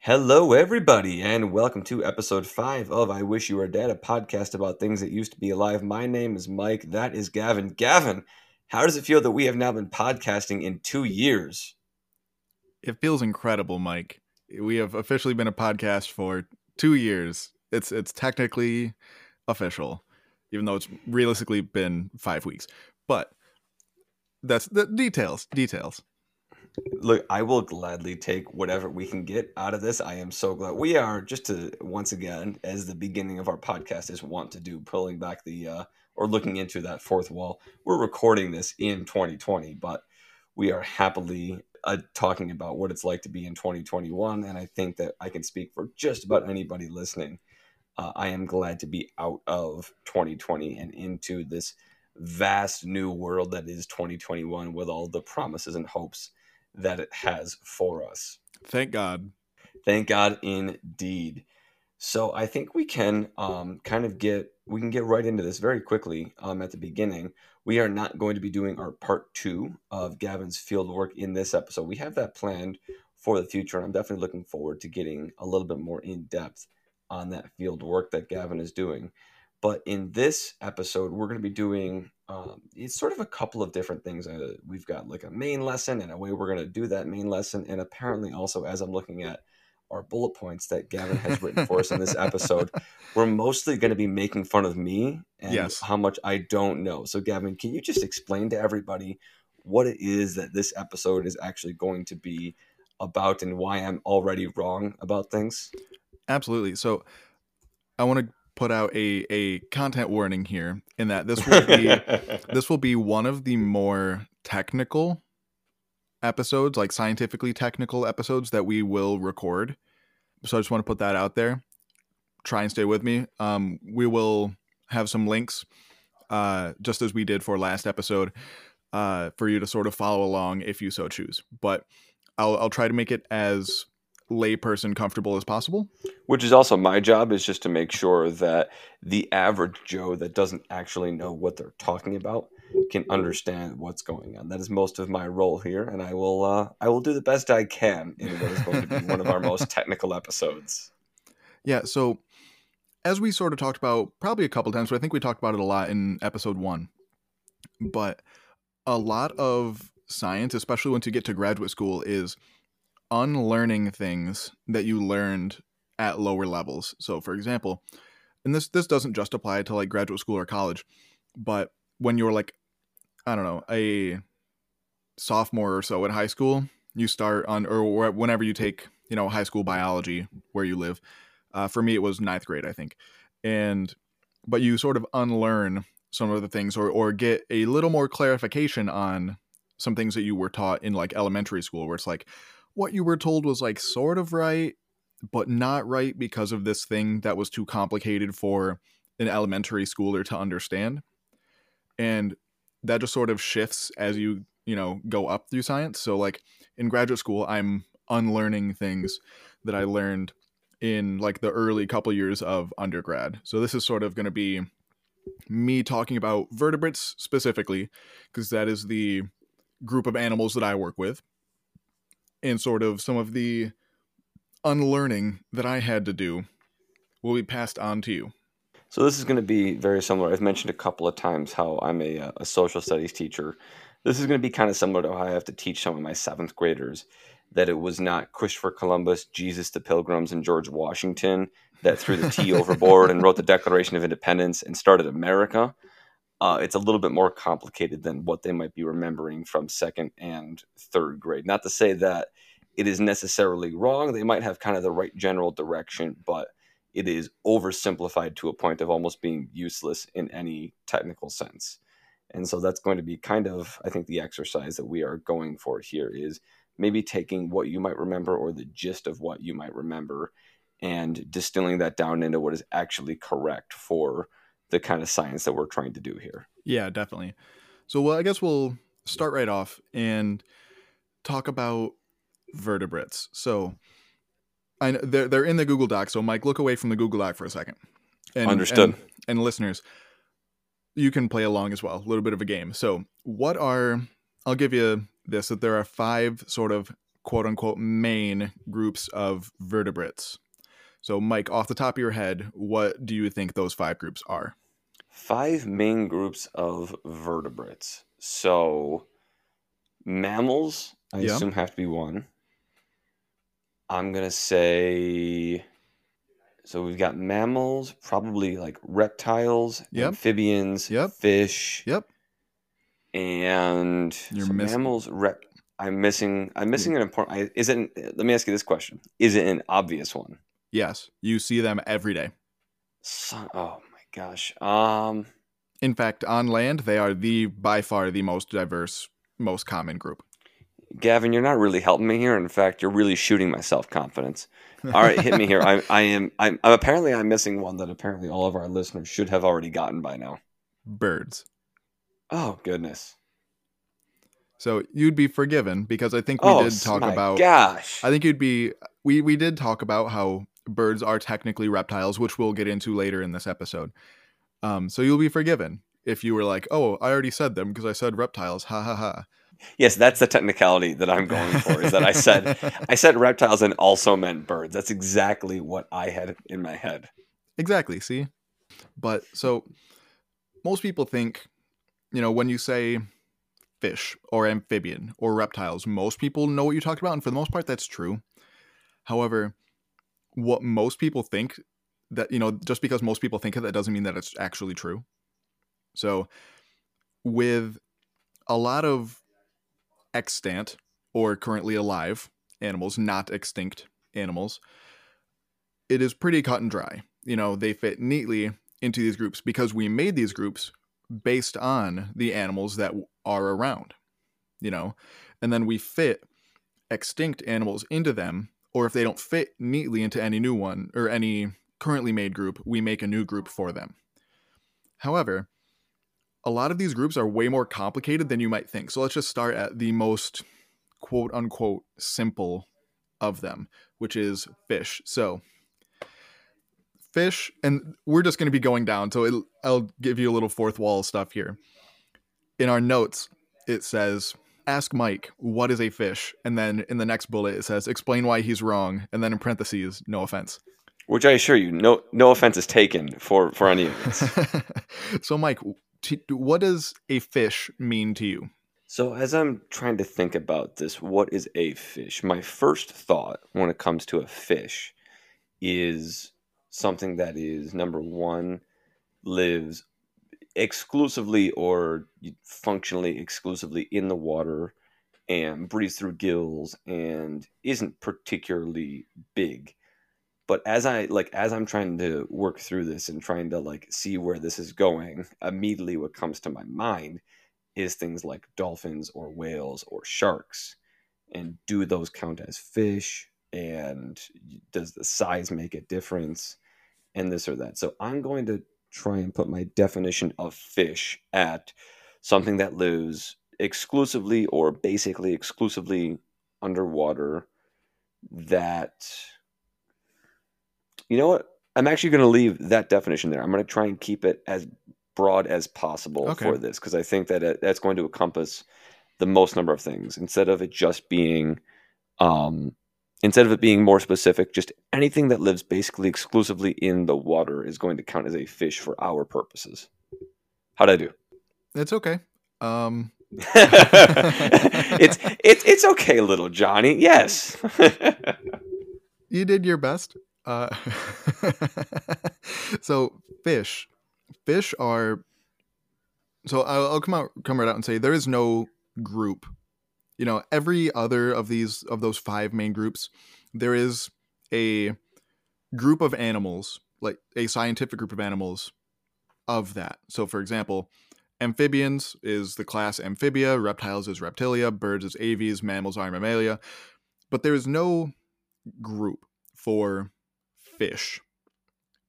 Hello, everybody, and welcome to episode five of I Wish You Were Dead, a podcast about things that used to be alive. My name is Mike. That is Gavin. Gavin, how does it feel that we have now been podcasting in two years? It feels incredible, Mike. We have officially been a podcast for two years. It's it's technically official, even though it's realistically been five weeks. But that's the details. Details. Look, I will gladly take whatever we can get out of this. I am so glad we are just to once again, as the beginning of our podcast is want to do, pulling back the uh, or looking into that fourth wall. We're recording this in 2020, but we are happily uh, talking about what it's like to be in 2021. And I think that I can speak for just about anybody listening. Uh, I am glad to be out of 2020 and into this vast new world that is 2021 with all the promises and hopes that it has for us. Thank God. Thank God indeed. So I think we can um, kind of get we can get right into this very quickly um, at the beginning. We are not going to be doing our part two of Gavin's field work in this episode. We have that planned for the future, and I'm definitely looking forward to getting a little bit more in depth on that field work that Gavin is doing. But in this episode, we're going to be doing um, it's sort of a couple of different things. Uh, we've got like a main lesson and a way we're going to do that main lesson. And apparently, also, as I'm looking at our bullet points that Gavin has written for us in this episode, we're mostly going to be making fun of me and Yes. how much I don't know. So, Gavin, can you just explain to everybody what it is that this episode is actually going to be about and why I'm already wrong about things? Absolutely. So I want to put out a a content warning here in that this will be this will be one of the more technical episodes, like scientifically technical episodes that we will record. So I just want to put that out there. Try and stay with me. Um, we will have some links, uh, just as we did for last episode, uh, for you to sort of follow along if you so choose. But I'll I'll try to make it as layperson comfortable as possible. Which is also my job is just to make sure that the average Joe that doesn't actually know what they're talking about can understand what's going on. That is most of my role here, and I will uh, I will do the best I can in what is going to be one of our most technical episodes. Yeah, so as we sort of talked about probably a couple times, but I think we talked about it a lot in episode one. But a lot of science, especially once you get to graduate school, is unlearning things that you learned at lower levels. So for example, and this this doesn't just apply to like graduate school or college, but when you're like, I don't know, a sophomore or so in high school, you start on or whenever you take, you know, high school biology where you live. Uh, for me, it was ninth grade, I think, and but you sort of unlearn some of the things or or get a little more clarification on some things that you were taught in like elementary school, where it's like what you were told was like sort of right, but not right because of this thing that was too complicated for an elementary schooler to understand, and that just sort of shifts as you you know go up through science. So like in graduate school, I'm unlearning things that I learned in like the early couple years of undergrad. So this is sort of going to be me talking about vertebrates specifically because that is the group of animals that I work with and sort of some of the unlearning that I had to do will be passed on to you. So this is going to be very similar. I've mentioned a couple of times how I'm a, uh, a social studies teacher. This is going to be kind of similar to how I have to teach some of my seventh graders that it was not Christopher Columbus, Jesus the Pilgrims, and George Washington that threw the tea overboard and wrote the Declaration of Independence and started America. Uh, it's a little bit more complicated than what they might be remembering from second and third grade. Not to say that it is necessarily wrong. They might have kind of the right general direction, but it is oversimplified to a point of almost being useless in any technical sense. And so that's going to be kind of, I think, the exercise that we are going for here is maybe taking what you might remember or the gist of what you might remember and distilling that down into what is actually correct for the kind of science that we're trying to do here. Yeah, definitely. So, well, I guess we'll start right off and talk about vertebrates. So, I know they're they're in the Google Doc. So, Mike, look away from the Google Doc for a second. And, Understood. And, and listeners, you can play along as well. A little bit of a game. So, what are I'll give you this that there are five sort of quote unquote main groups of vertebrates. So, Mike, off the top of your head, what do you think those five groups are? Five main groups of vertebrates. So, mammals, I Yeah. assume, have to be one. I'm going to say. So, we've got mammals, probably like reptiles, Yep. amphibians, Yep. fish, Yep. and You're so missing- mammals. Rep. I'm missing. I'm missing an important. I- Is it? Let me ask you this question: Is it an obvious one? Yes, you see them every day. So, oh my gosh. Um. In fact, on land, they are the by far the most diverse, most common group. Gavin, you're not really helping me here. In fact, you're really shooting my self confidence. All right, hit me here. I, I am. I'm, I'm apparently I'm missing one that apparently all of our listeners should have already gotten by now. Birds. Oh goodness. So you'd be forgiven because I think we oh did talk my about. Gosh. I think you'd be. We we did talk about how birds are technically reptiles, which we'll get into later in this episode. Um, so you'll be forgiven if you were like, "Oh, I already said them because I said reptiles." Ha ha ha. yes, that's the technicality that I'm going for. Is that I said I said reptiles and also meant birds. That's exactly what I had in my head. exactly. See, but so most people think, you know, when you say fish or amphibian or reptiles, most people know what you talked about, and for the most part, that's true. However, what most people think that you know, just because most people think it, that doesn't mean that it's actually true. So, with a lot of extant or currently alive animals, not extinct animals, it is pretty cut and dry. You know, they fit neatly into these groups because we made these groups based on the animals that are around, you know, and then we fit extinct animals into them, or if they don't fit neatly into any new one or any currently made group, we make a new group for them. However, a lot of these groups are way more complicated than you might think. So let's just start at the most quote unquote simple of them, which is fish. So, fish, and we're just going to be going down. So, it, I'll give you a little fourth wall stuff here. In our notes, it says, Ask Mike, what is a fish? And then in the next bullet, it says, Explain why he's wrong. And then in parentheses, no offense. Which I assure you, no no offense is taken for for any of this. so, Mike, t- what does a fish mean to you? So, as I'm trying to think about this, what is a fish? My first thought when it comes to a fish is something that is number one, lives exclusively or functionally exclusively in the water and breathes through gills and isn't particularly big. But as I like as I'm trying to work through this and trying to like see where this is going, immediately what comes to my mind is things like dolphins or whales or sharks. And do those count as fish? And does the size make a difference? And this or that. So I'm going to try and put my definition of fish at something that lives exclusively or basically exclusively underwater that you know what i'm actually going to leave that definition there i'm going to try and keep it as broad as possible Okay. for this because i think that it, that's going to encompass the most number of things instead of it just being um instead of it being more specific just anything that lives basically exclusively in the water is going to count as a fish for our purposes how'd i do It's okay. Um, it's it's it's okay little johnny yes you did your best. Uh, so fish, fish are. So I'll, I'll come out, come right out and say there is no group. You know, every other of these of those five main groups, there is a group of animals, like a scientific group of animals, of that. So, for example, amphibians is the class Amphibia, reptiles is Reptilia, birds is Aves, mammals are Mammalia. But there is no group for fish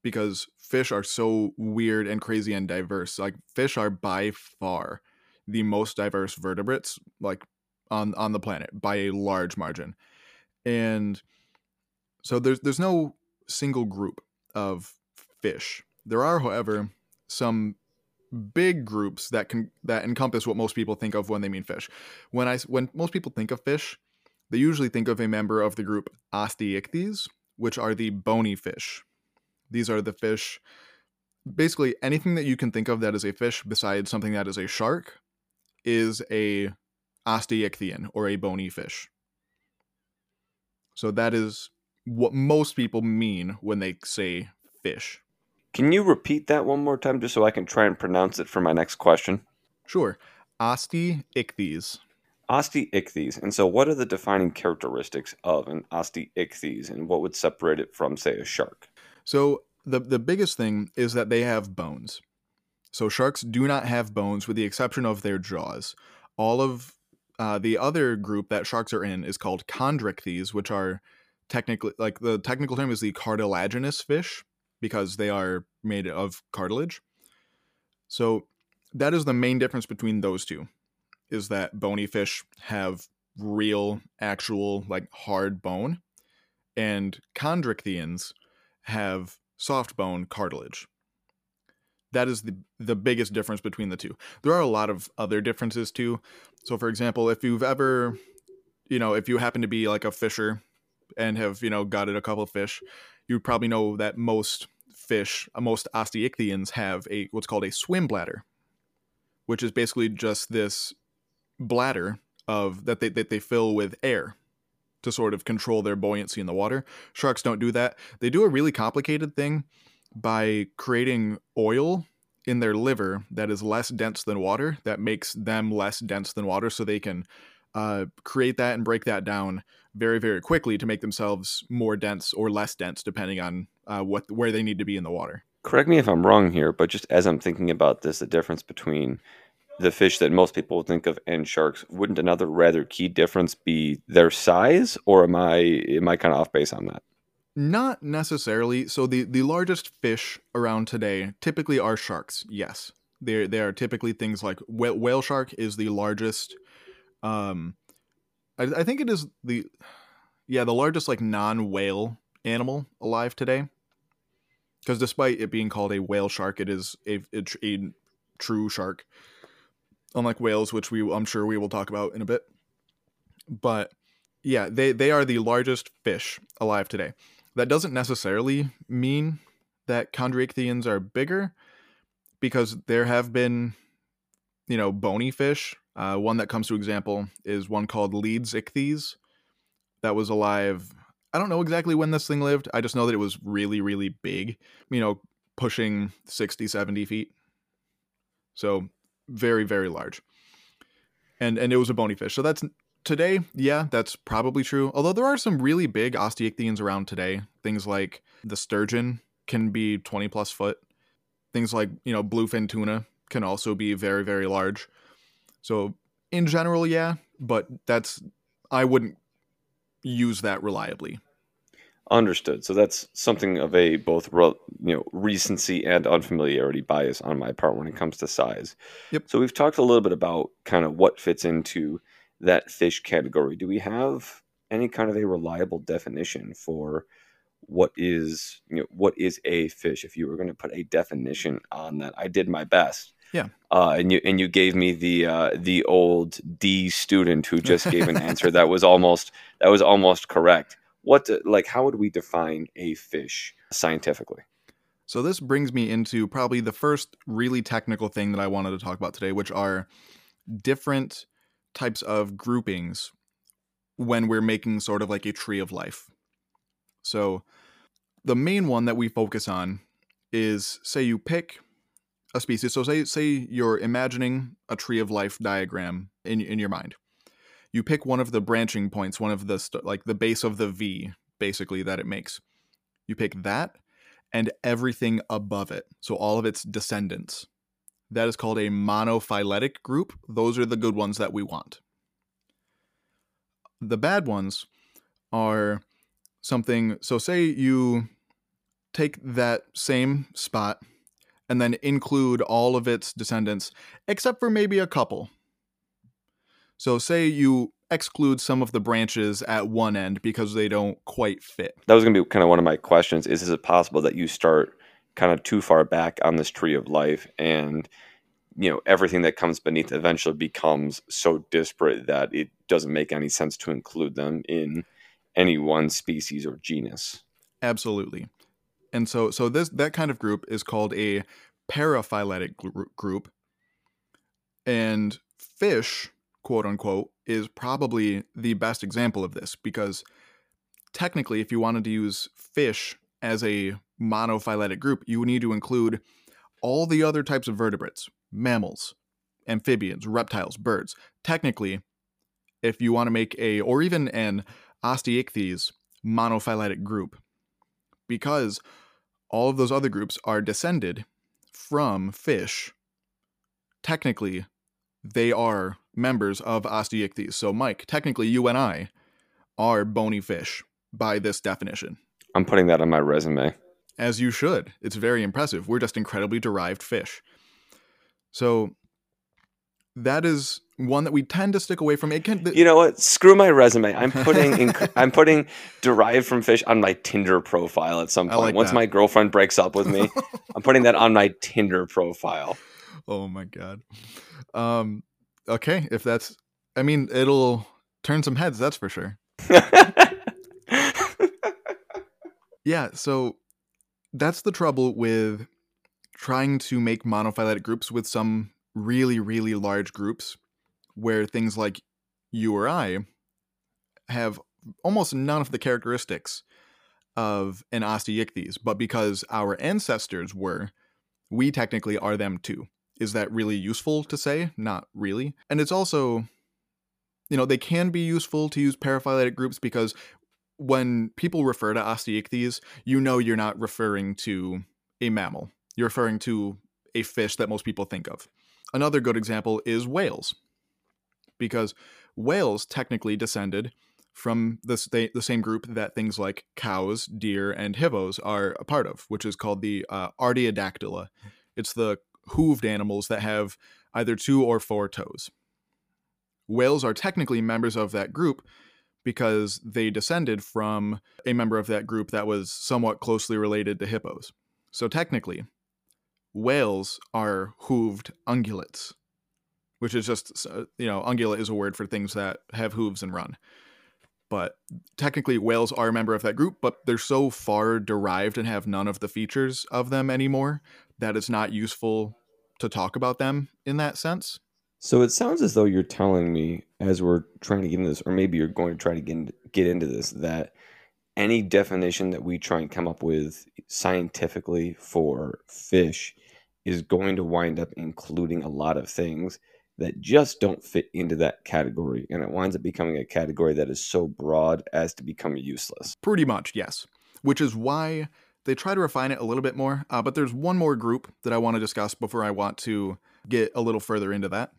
because fish are so weird and crazy and diverse. Like fish are by far the most diverse vertebrates like on on the planet by a large margin. And so there's there's no single group of fish. There are however some big groups that can that encompass what most people think of when they mean fish. When I when most people think of fish, they usually think of a member of the group Osteichthyes, which are the bony fish. These are the fish, basically anything that you can think of that is a fish besides something that is a shark is a osteichthyan or a bony fish. So that is what most people mean when they say fish. Can you repeat that one more time just so I can try and pronounce it for my next question? Sure. Osteichthyes. Osteichthyes. And so, what are the defining characteristics of an osteichthyes and what would separate it from, say, a shark? So, the, the biggest thing is that they have bones. So, sharks do not have bones with the exception of their jaws. All of uh, the other group that sharks are in is called chondrichthyes, which are technically, like, the technical term is the cartilaginous fish because they are made of cartilage. So, that is the main difference between those two is that bony fish have real, actual, like hard bone, and chondrichthyans have soft bone cartilage. That is the the biggest difference between the two. There are a lot of other differences too. So, for example, if you've ever, you know, if you happen to be like a fisher and have you know gutted a couple of fish, you probably know that most fish, uh, most osteichthyans have a what's called a swim bladder, which is basically just this bladder of that they that they fill with air to sort of control their buoyancy in the water. Sharks don't do that. They do a really complicated thing by creating oil in their liver that is less dense than water that makes them less dense than water so they can uh, create that and break that down very very quickly to make themselves more dense or less dense depending on uh, what where they need to be in the water correct me if i'm wrong here but just as i'm thinking about this the difference between the fish that most people think of and sharks, wouldn't another rather key difference be their size, or am I am I kind of off base on that? Not necessarily. So the the largest fish around today typically are sharks. Yes, they they are typically things like whale, whale shark is the largest. Um, I, I think it is the yeah the largest like non whale animal alive today. Because despite it being called a whale shark, it is a, a, a true shark unlike whales, which we I'm sure we will talk about in a bit. But yeah, they they are the largest fish alive today. That doesn't necessarily mean that chondrichthyans are bigger, because there have been, you know, bony fish. Uh, one that comes to example is one called Leedsichthys, that was alive. I don't know exactly when this thing lived. I just know that it was really, really big. You know, pushing 60, 70 feet. So very very large and and it was a bony fish so that's today yeah that's probably true although there are some really big osteichthyans around today things like the sturgeon can be 20 plus foot things like you know bluefin tuna can also be very very large so in general yeah but that's i wouldn't use that reliably Understood. So that's something of a both you know recency and unfamiliarity bias on my part when it comes to size. Yep. So we've talked a little bit about kind of what fits into that fish category. Do we have any kind of a reliable definition for what is you know what is a fish? If you were going to put a definition on that, I did my best. Yeah. Uh, and you and you gave me the uh, the old D student who just gave an answer that was almost that was almost correct what like how would we define a fish scientifically? So this brings me into probably the first really technical thing that I wanted to talk about today, which are different types of groupings when we're making sort of like a tree of life. So the main one that we focus on is say you pick a species. So say say you're imagining a tree of life diagram in in your mind you pick one of the branching points, one of the st- like the base of the V basically that it makes. You pick that and everything above it. So all of its descendants. That is called a monophyletic group. Those are the good ones that we want. The bad ones are something so say you take that same spot and then include all of its descendants except for maybe a couple so, say you exclude some of the branches at one end because they don't quite fit. That was going to be kind of one of my questions. Is, is it possible that you start kind of too far back on this tree of life and you know everything that comes beneath eventually becomes so disparate that it doesn't make any sense to include them in any one species or genus. Absolutely. And so so this that kind of group is called a paraphyletic group. And fish, quote unquote, is probably the best example of this because technically if you wanted to use fish as a monophyletic group, you would need to include all the other types of vertebrates, mammals, amphibians, reptiles, birds. Technically, if you want to make a or even an osteichthyes monophyletic group, because all of those other groups are descended from fish. Technically, they are members of Osteichthyes. So, Mike, technically, you and I are bony fish by this definition. I'm putting that on my resume. As you should. It's very impressive. We're just incredibly derived fish. So, that is one that we tend to stick away from. It can. you know what? Screw my resume. I'm putting in, I'm putting derived from fish on my Tinder profile at some point. Like Once that. my girlfriend breaks up with me, I'm putting that on my Tinder profile. Oh my god. Um. Okay, if that's, I mean, it'll turn some heads. That's for sure. yeah. So that's the trouble with trying to make monophyletic groups with some really, really large groups where things like you or I have almost none of the characteristics of an osteichthyes, but because our ancestors were, we technically are them too. Is that really useful to say? Not really. And it's also, you know, they can be useful to use paraphyletic groups because when people refer to osteichthyes, you know you're not referring to a mammal. You're referring to a fish that most people think of. Another good example is whales, because whales technically descended from the, the same group that things like cows, deer, and hippos are a part of, which is called the uh, Artiodactyla. It's the hooved animals that have either two or four toes. Whales are technically members of that group because they descended from a member of that group that was somewhat closely related to hippos. So technically, whales are hooved ungulates, which is just, uh, you know, ungulate is a word for things that have hooves and run. But technically, whales are a member of that group, but they're so far derived and have none of the features of them anymore that it's not useful to talk about them in that sense. So it sounds as though you're telling me, as we're trying to get into this, or maybe you're going to try to get into, get into this, that any definition that we try and come up with scientifically for fish is going to wind up including a lot of things that just don't fit into that category. And it winds up becoming a category that is so broad as to become useless. Pretty much, yes. Which is why they try to refine it a little bit more. Uh, but there's one more group that I want to discuss before I want to get a little further into that.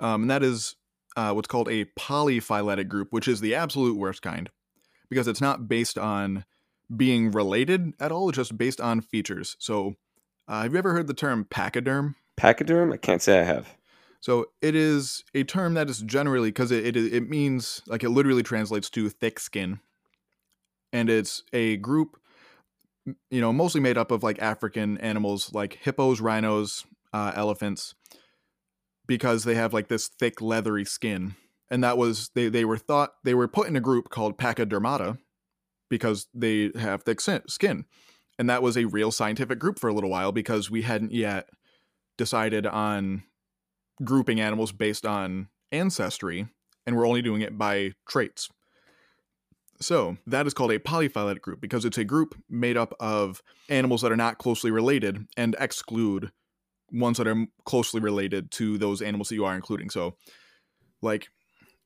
Um, and that is uh, what's called a polyphyletic group, which is the absolute worst kind because it's not based on being related at all, it's just based on features. So uh, have you ever heard the term pachyderm? Pachyderm? I can't say I have. So it is a term that is generally because it, it it means like it literally translates to thick skin, and it's a group, you know, mostly made up of like African animals like hippos, rhinos, uh, elephants, because they have like this thick leathery skin, and that was they they were thought they were put in a group called Pachydermata because they have thick skin and that was a real scientific group for a little while because we hadn't yet decided on grouping animals based on ancestry and we're only doing it by traits. So, that is called a polyphyletic group because it's a group made up of animals that are not closely related and exclude ones that are closely related to those animals that you are including. So, like,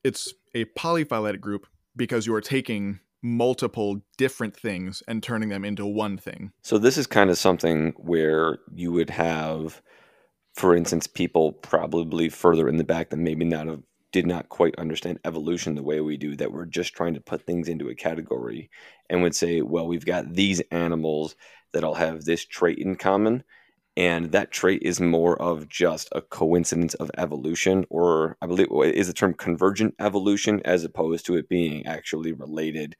it's a polyphyletic group because you are taking multiple different things and turning them into one thing. So this is kind of something where you would have, for instance, people probably further in the back that maybe not have did not quite understand evolution the way we do that we're just trying to put things into a category and would say well we've got these animals that all have this trait in common and that trait is more of just a coincidence of evolution or i believe is the term convergent evolution as opposed to it being actually related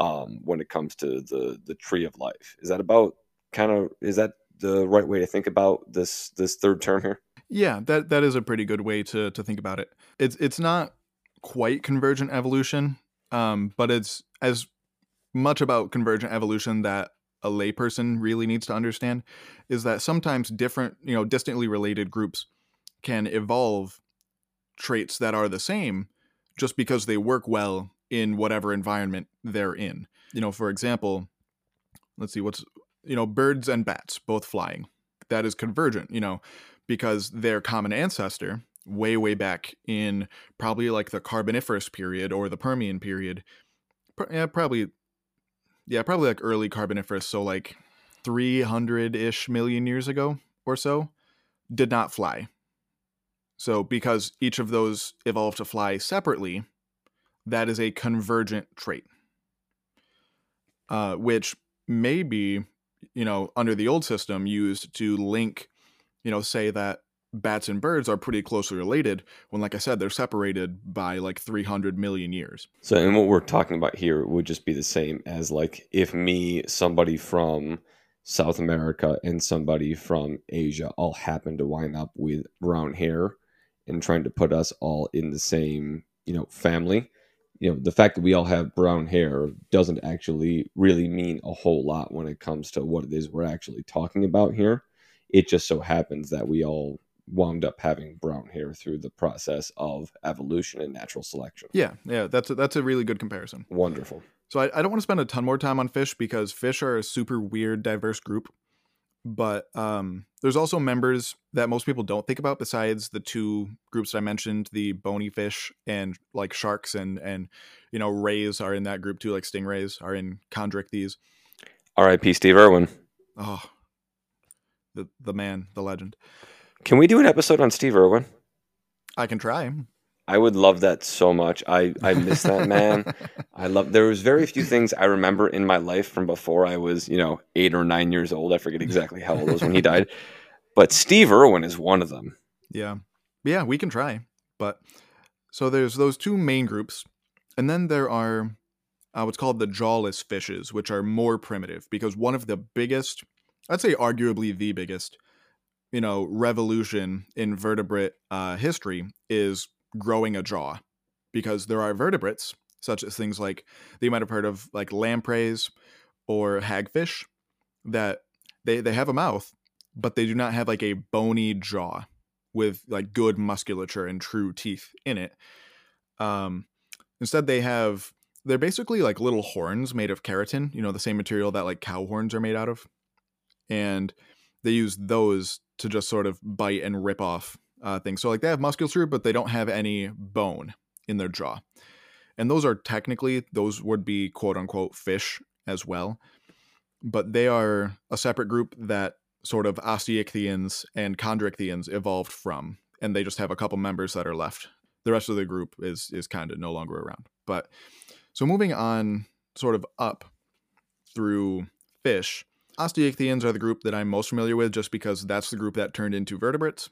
um, when it comes to the the tree of life is that about kind of is that the right way to think about this this third term here Yeah, that that is a pretty good way to to think about it. It's it's not quite convergent evolution, um, but it's as much about convergent evolution that a layperson really needs to understand is that sometimes different, you know, distantly related groups can evolve traits that are the same just because they work well in whatever environment they're in. You know, for example, let's see what's you know, birds and bats both flying. That is convergent, you know, because their common ancestor way way back in probably like the carboniferous period or the permian period yeah probably yeah probably like early carboniferous so like 300-ish million years ago or so did not fly. So because each of those evolved to fly separately that is a convergent trait. Uh, which may be you know under the old system used to link you know say that bats and birds are pretty closely related when like i said they're separated by like 300 million years. So and what we're talking about here would just be the same as like if me somebody from south america and somebody from asia all happen to wind up with brown hair and trying to put us all in the same you know family you know the fact that we all have brown hair doesn't actually really mean a whole lot when it comes to what it is we're actually talking about here. It just so happens that we all wound up having brown hair through the process of evolution and natural selection. Yeah, yeah, that's a, that's a really good comparison. Wonderful. So I, I don't want to spend a ton more time on fish because fish are a super weird, diverse group. But um, there's also members that most people don't think about besides the two groups that I mentioned, the bony fish and like sharks and and you know rays are in that group too, like stingrays are in chondrichthyes. R.I.P. Steve Irwin. Oh, the the man, the legend. Can we do an episode on Steve Irwin? I can try. I would love that so much. I I miss that man. I love. There was very few things I remember in my life from before I was, you know, eight or nine years old. I forget exactly how old I was when he died, but Steve Irwin is one of them. Yeah, yeah, we can try. But so there's those two main groups, and then there are uh, what's called the jawless fishes, which are more primitive because one of the biggest, I'd say, arguably the biggest you know revolution in vertebrate uh, history is growing a jaw because there are vertebrates such as things like you might have heard of like lampreys or hagfish that they, they have a mouth but they do not have like a bony jaw with like good musculature and true teeth in it. Um, instead they have they're basically like little horns made of keratin you know the same material that like cow horns are made out of. And they use those to just sort of bite and rip off uh, things. So like they have musculature, but they don't have any bone in their jaw. And those are technically those would be quote unquote fish as well, but they are a separate group that sort of osteichthyans and chondrichthyans evolved from, and they just have a couple members that are left. The rest of the group is is kind of no longer around. But so moving on, sort of up through fish, Osteichthyans are the group that I'm most familiar with just because that's the group that turned into vertebrates.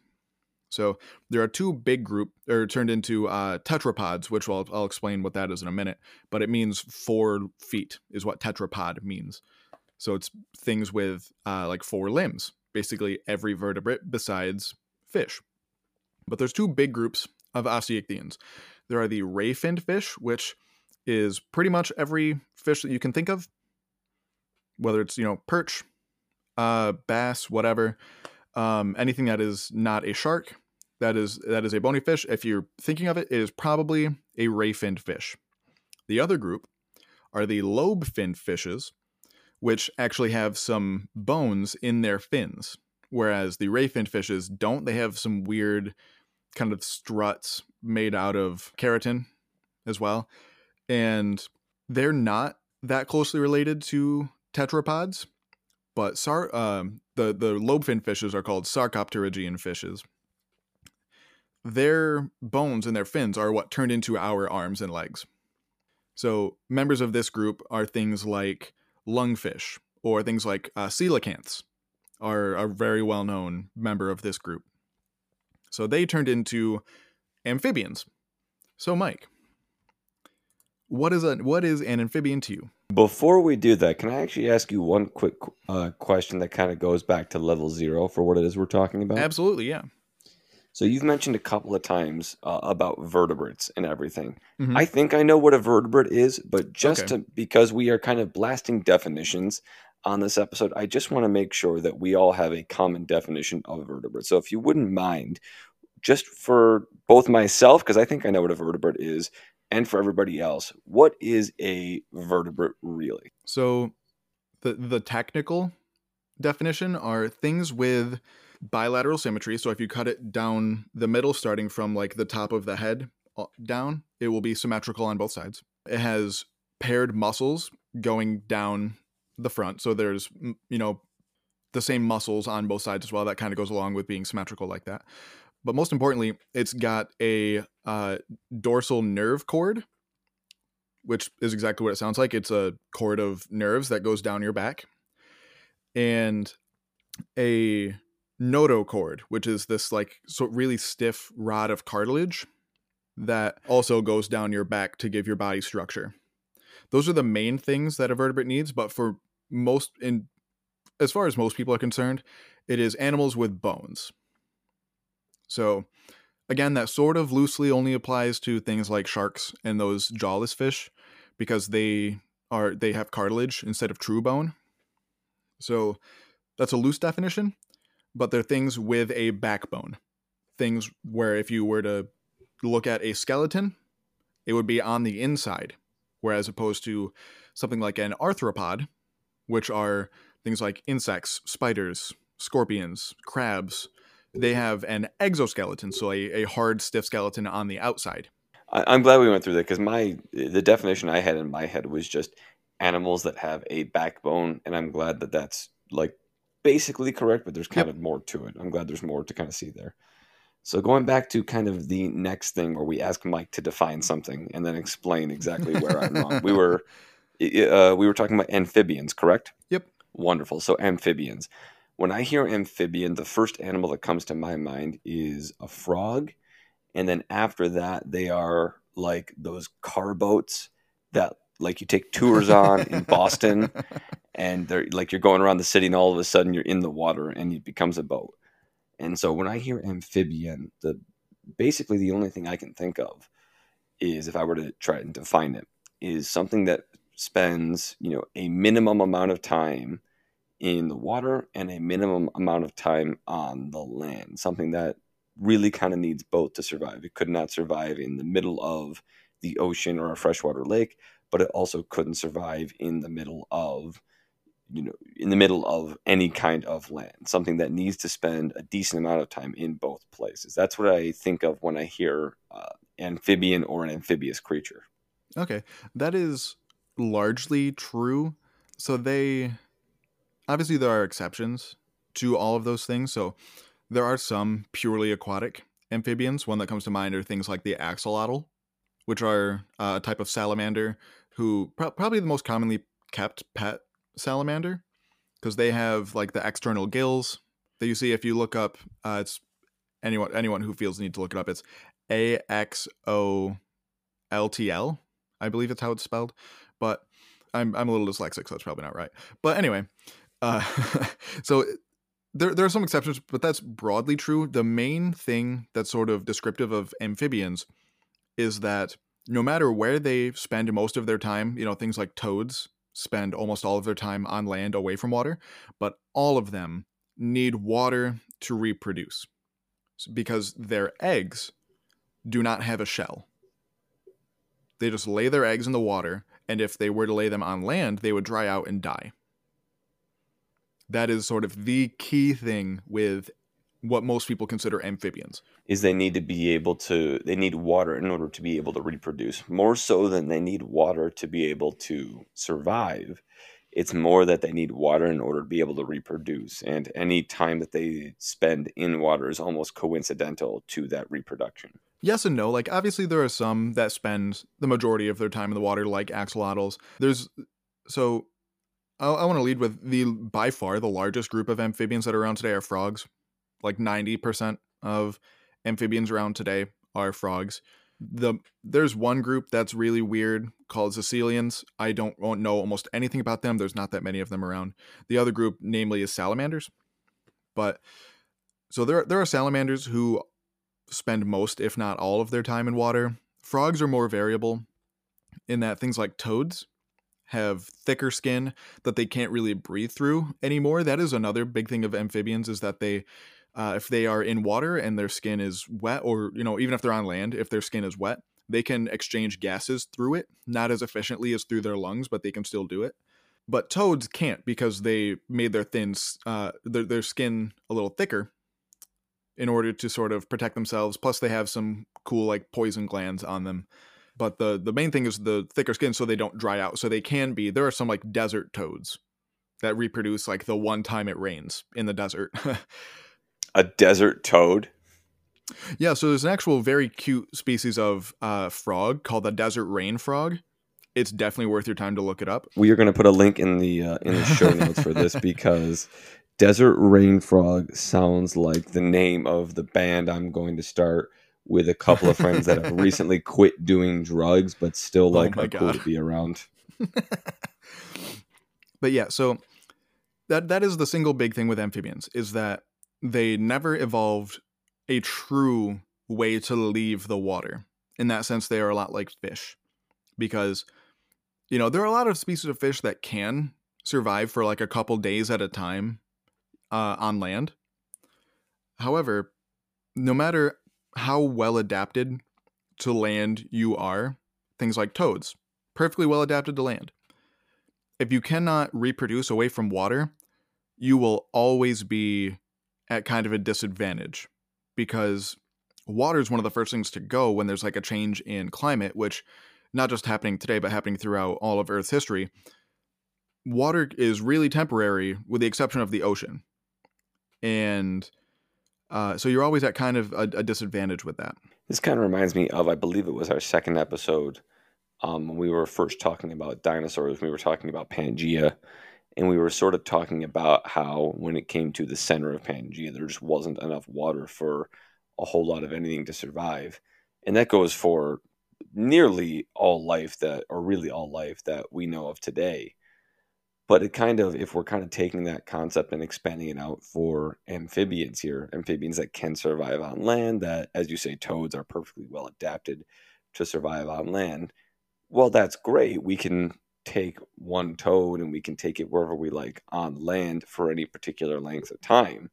So there are two big group or turned into uh, tetrapods, which I'll, I'll explain what that is in a minute. But it means four feet is what tetrapod means. So it's things with uh, like four limbs, basically every vertebrate besides fish. But there's two big groups of osteichthyans. There are the ray-finned fish, which is pretty much every fish that you can think of whether it's you know perch, uh, bass, whatever, um, anything that is not a shark, that is that is a bony fish. If you're thinking of it, it is probably a ray-finned fish. The other group are the lobe-finned fishes, which actually have some bones in their fins, whereas the ray-finned fishes don't. They have some weird kind of struts made out of keratin as well, and they're not that closely related to tetrapods, but sar um, the the lobefin fishes are called sarcopterygian fishes. Their bones and their fins are what turned into our arms and legs. So members of this group are things like lungfish or things like uh, coelacanths are a very well known member of this group. So they turned into amphibians. So Mike, what is a what is an amphibian to you? Before we do that, can I actually ask you one quick uh, question that kind of goes back to level zero for what it is we're talking about? Absolutely, yeah. So you've mentioned a couple of times uh, about vertebrates and everything. Mhm. I think I know what a vertebrate is, but just Okay. to, because we are kind of blasting definitions on this episode, I just want to make sure that we all have a common definition of a vertebrate. So if you wouldn't mind, just for both myself, because I think I know what a vertebrate is, and for everybody else, what is a vertebrate really? So the the technical definition are things with bilateral symmetry. So if you cut it down the middle, starting from like the top of the head uh, down, it will be symmetrical on both sides. It has paired muscles going down the front. So there's you know the same muscles on both sides as well. That kind of goes along with being symmetrical like that. But most importantly, it's got a uh, dorsal nerve cord, which is exactly what it sounds like. It's a cord of nerves that goes down your back, and a notochord, which is this like so really stiff rod of cartilage that also goes down your back to give your body structure. Those are the main things that a vertebrate needs, but for most in as far as most people are concerned, it is animals with bones. So, again, that sort of loosely only applies to things like sharks and those jawless fish because they are they have cartilage instead of true bone. So, that's a loose definition, but they're things with a backbone. Things where if you were to look at a skeleton, it would be on the inside, whereas opposed to something like an arthropod, which are things like insects, spiders, scorpions, crabs, they have an exoskeleton, so a, a hard, stiff skeleton on the outside. I, I'm glad we went through that because my the definition I had in my head was just animals that have a backbone, and I'm glad that that's like basically correct, but there's kind Yep. of more to it. I'm glad there's more to kind of see there. So going back to kind of the next thing where we ask Mike to define something and then explain exactly where I'm wrong. We were uh, we were talking about amphibians, correct? Yep. Wonderful. So amphibians. When I hear amphibian, the first animal that comes to my mind is a frog, and then after that, they are like those car boats that like you take tours on in Boston, and they're like you're going around the city, and all of a sudden you're in the water, and it becomes a boat. And so when I hear amphibian, the basically the only thing I can think of is if I were to try and define it, is something that spends, you know, a minimum amount of time in the water and a minimum amount of time on the land. Something that really kind of needs both to survive. It could not survive in the middle of the ocean or a freshwater lake, but it also couldn't survive in the middle of you know in the middle of any kind of land something that needs to spend a decent amount of time in both places that's what i think of when i hear uh, amphibian or an amphibious creature Okay, that is largely true. So they obviously there are exceptions to all of those things. So there are some purely aquatic amphibians. One that comes to mind are things like the axolotl, which are uh, a type of salamander who pro- probably the most commonly kept pet salamander because they have like the external gills that you see if you look up. Uh, it's anyone anyone who feels the need to look it up. It's A X O L T L. I believe it's how it's spelled, but I'm I'm a little dyslexic, so that's probably not right. But anyway, uh, so there there are some exceptions, but that's broadly true. The main thing that's sort of descriptive of amphibians is that no matter where they spend most of their time, you know, things like toads spend almost all of their time on land away from water, but all of them need water to reproduce because their eggs do not have a shell. They just lay their eggs in the water, and if they were to lay them on land, they would dry out and die. That is sort of the key thing with what most people consider amphibians. is they need to be able to they need water in order to be able to reproduce more so than they need water to be able to survive it's more that they need water in order to be able to reproduce and any time that they spend in water is almost coincidental to that reproduction Yes and no. Like obviously there are some that spend the majority of their time in the water, like axolotls. There's so I, I want to lead with the by far the largest group of amphibians that are around today are frogs. Like ninety percent of amphibians around today are frogs. The there's one group that's really weird called Caecilians. I don't know almost anything about them. There's not that many of them around. The other group, namely, is salamanders. But so there there are salamanders who spend most, if not all, of their time in water. Frogs are more variable in that things like toads have thicker skin that they can't really breathe through anymore. That is another big thing of amphibians is that they uh, if they are in water and their skin is wet or you know even if they're on land if their skin is wet they can exchange gases through it not as efficiently as through their lungs but they can still do it. But toads can't because they made their thin uh, their, their skin a little thicker in order to sort of protect themselves. Plus they have some cool like poison glands on them but the the main thing is the thicker skin so they don't dry out. So they can be there are some like desert toads that reproduce like the one time it rains in the desert. A desert toad? Yeah so there's an actual very cute species of uh, frog called the desert rain frog. It's definitely worth your time to look it up. We are going to put a link in the uh, in the show notes for this because desert rain frog sounds like the name of the band i'm going to start with a couple of friends that have recently quit doing drugs, but still oh like oh are God. cool to be around. but yeah, so that that is the single big thing with amphibians is that they never evolved a true way to leave the water. In that sense, they are a lot like fish, because you know there are a lot of species of fish that can survive for like a couple days at a time uh, on land. However, no matter how well adapted to land you are. Things like toads, perfectly well adapted to land. If you cannot reproduce away from water, you will always be at kind of a disadvantage because water is one of the first things to go when there's like a change in climate, which not just happening today, but happening throughout all of Earth's history. Water is really temporary, with the exception of the ocean. And uh, so you're always at kind of a, a, disadvantage with that. This kind of reminds me of, I believe it was our second episode um, when we were first talking about dinosaurs. We were talking about Pangea, and we were sort of talking about how when it came to the center of Pangea, there just wasn't enough water for a whole lot of anything to survive, and that goes for nearly all life that, or really all life that we know of today but it kind of if we're kind of taking that concept and expanding it out for amphibians here amphibians that can survive on land that as you say toads are perfectly well adapted to survive on land well that's great. We can take one toad and we can take it wherever we like on land for any particular length of time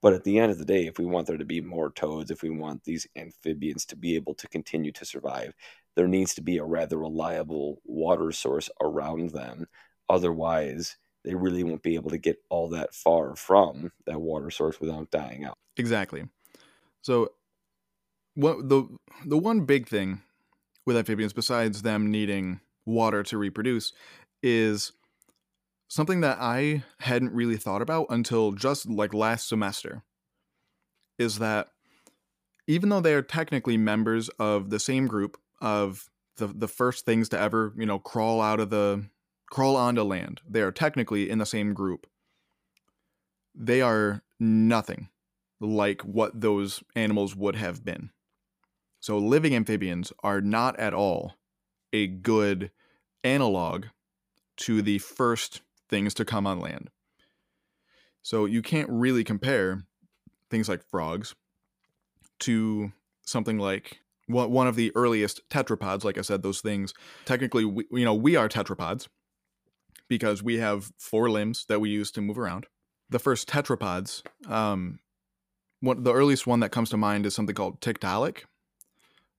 but at the end of the day if we want there to be more toads if we want these amphibians to be able to continue to survive there needs to be a rather reliable water source around them Otherwise, they really won't be able to get all that far from that water source without dying out. Exactly. So, what the the one big thing with amphibians, besides them needing water to reproduce, is something that I hadn't really thought about until just like last semester. Is that even though they are technically members of the same group of the the first things to ever you know crawl out of the crawl onto land. They are technically in the same group. They are nothing like what those animals would have been. So, living amphibians are not at all a good analog to the first things to come on land. So, you can't really compare things like frogs to something like one of the earliest tetrapods. Like I said, those things technically, we, you know, we are tetrapods because we have four limbs that we use to move around. The first tetrapods, um, one, the earliest one that comes to mind is something called Tiktaalik,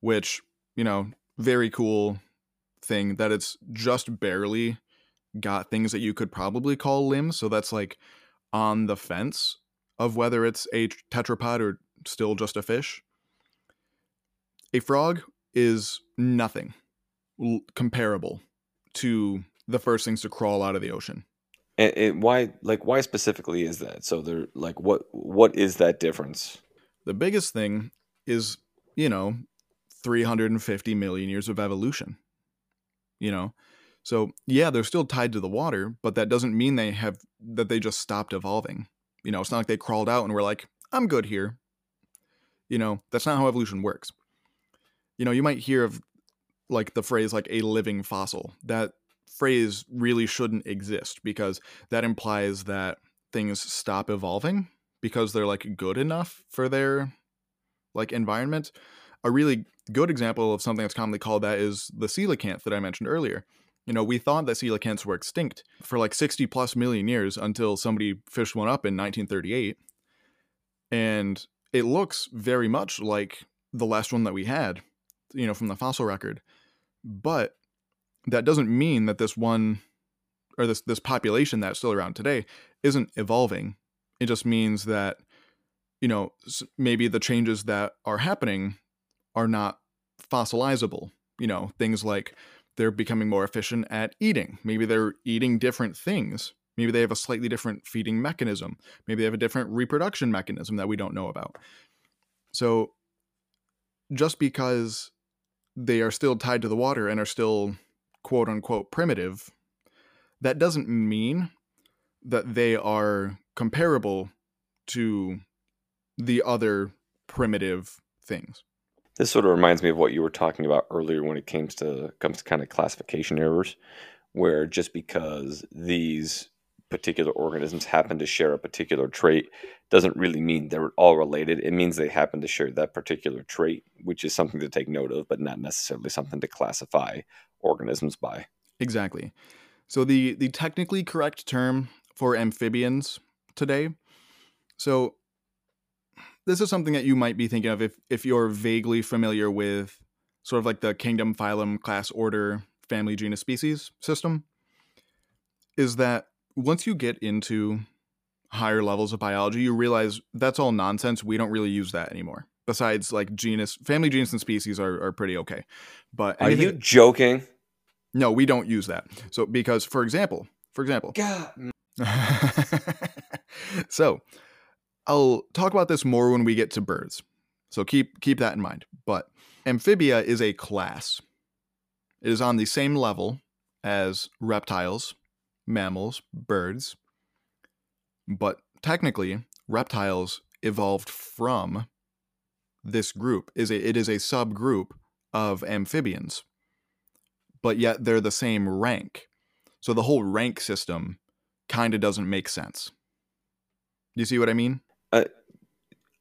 which, you know, very cool thing that it's just barely got things that you could probably call limbs. So that's like on the fence of whether it's a tetrapod or still just a fish. A frog is nothing comparable to the first things to crawl out of the ocean. And, and why, like, why specifically is that? So they're like, what, what is that difference? The biggest thing is, you know, 350 million years of evolution. You know, so yeah, they're still tied to the water, but that doesn't mean they have that they just stopped evolving. You know, it's not like they crawled out and were like, I'm good here. You know, that's not how evolution works. You know, you might hear of like the phrase like a living fossil. That phrase really shouldn't exist because that implies that things stop evolving because they're like good enough for their like environment, a really good example of something that's commonly called that is the coelacanth that I mentioned earlier. You know, we thought that coelacanths were extinct for like 60 plus million years until somebody fished one up in 1938. And it looks very much like the last one that we had, you know, from the fossil record. But that doesn't mean that this one or this this population that's still around today isn't evolving. It just means that you know maybe the changes that are happening are not fossilizable. You know, things like they're becoming more efficient at eating. Maybe they're eating different things. Maybe they have a slightly different feeding mechanism. Maybe they have a different reproduction mechanism that we don't know about. So just because they are still tied to the water and are still quote unquote primitive, that doesn't mean that they are comparable to the other primitive things. This sort of reminds me of what you were talking about earlier when it comes to comes to kind of classification errors, where just because these particular organisms happen to share a particular trait doesn't really mean they're all related. It means they happen to share that particular trait, which is something to take note of, but not necessarily something to classify organisms by. Exactly. So the the technically correct term for amphibians today. So this is something that you might be thinking of if if you're vaguely familiar with sort of like the kingdom, phylum, class, order, family, genus, species system. Is that once you get into higher levels of biology, you realize that's all nonsense. We don't really use that anymore. Besides, like genus, family, genus, and species are, are pretty okay. But anything, are you joking? No, we don't use that. So because, for example, for example, God. Mm. so I'll talk about this more when we get to birds. So keep keep that in mind. But amphibia is a class. It is on the same level as reptiles, mammals, birds. But technically, reptiles evolved from this group. Is a, it is a subgroup of amphibians. But yet they're the same rank. So the whole rank system kind of doesn't make sense. Do you see what I mean? Uh,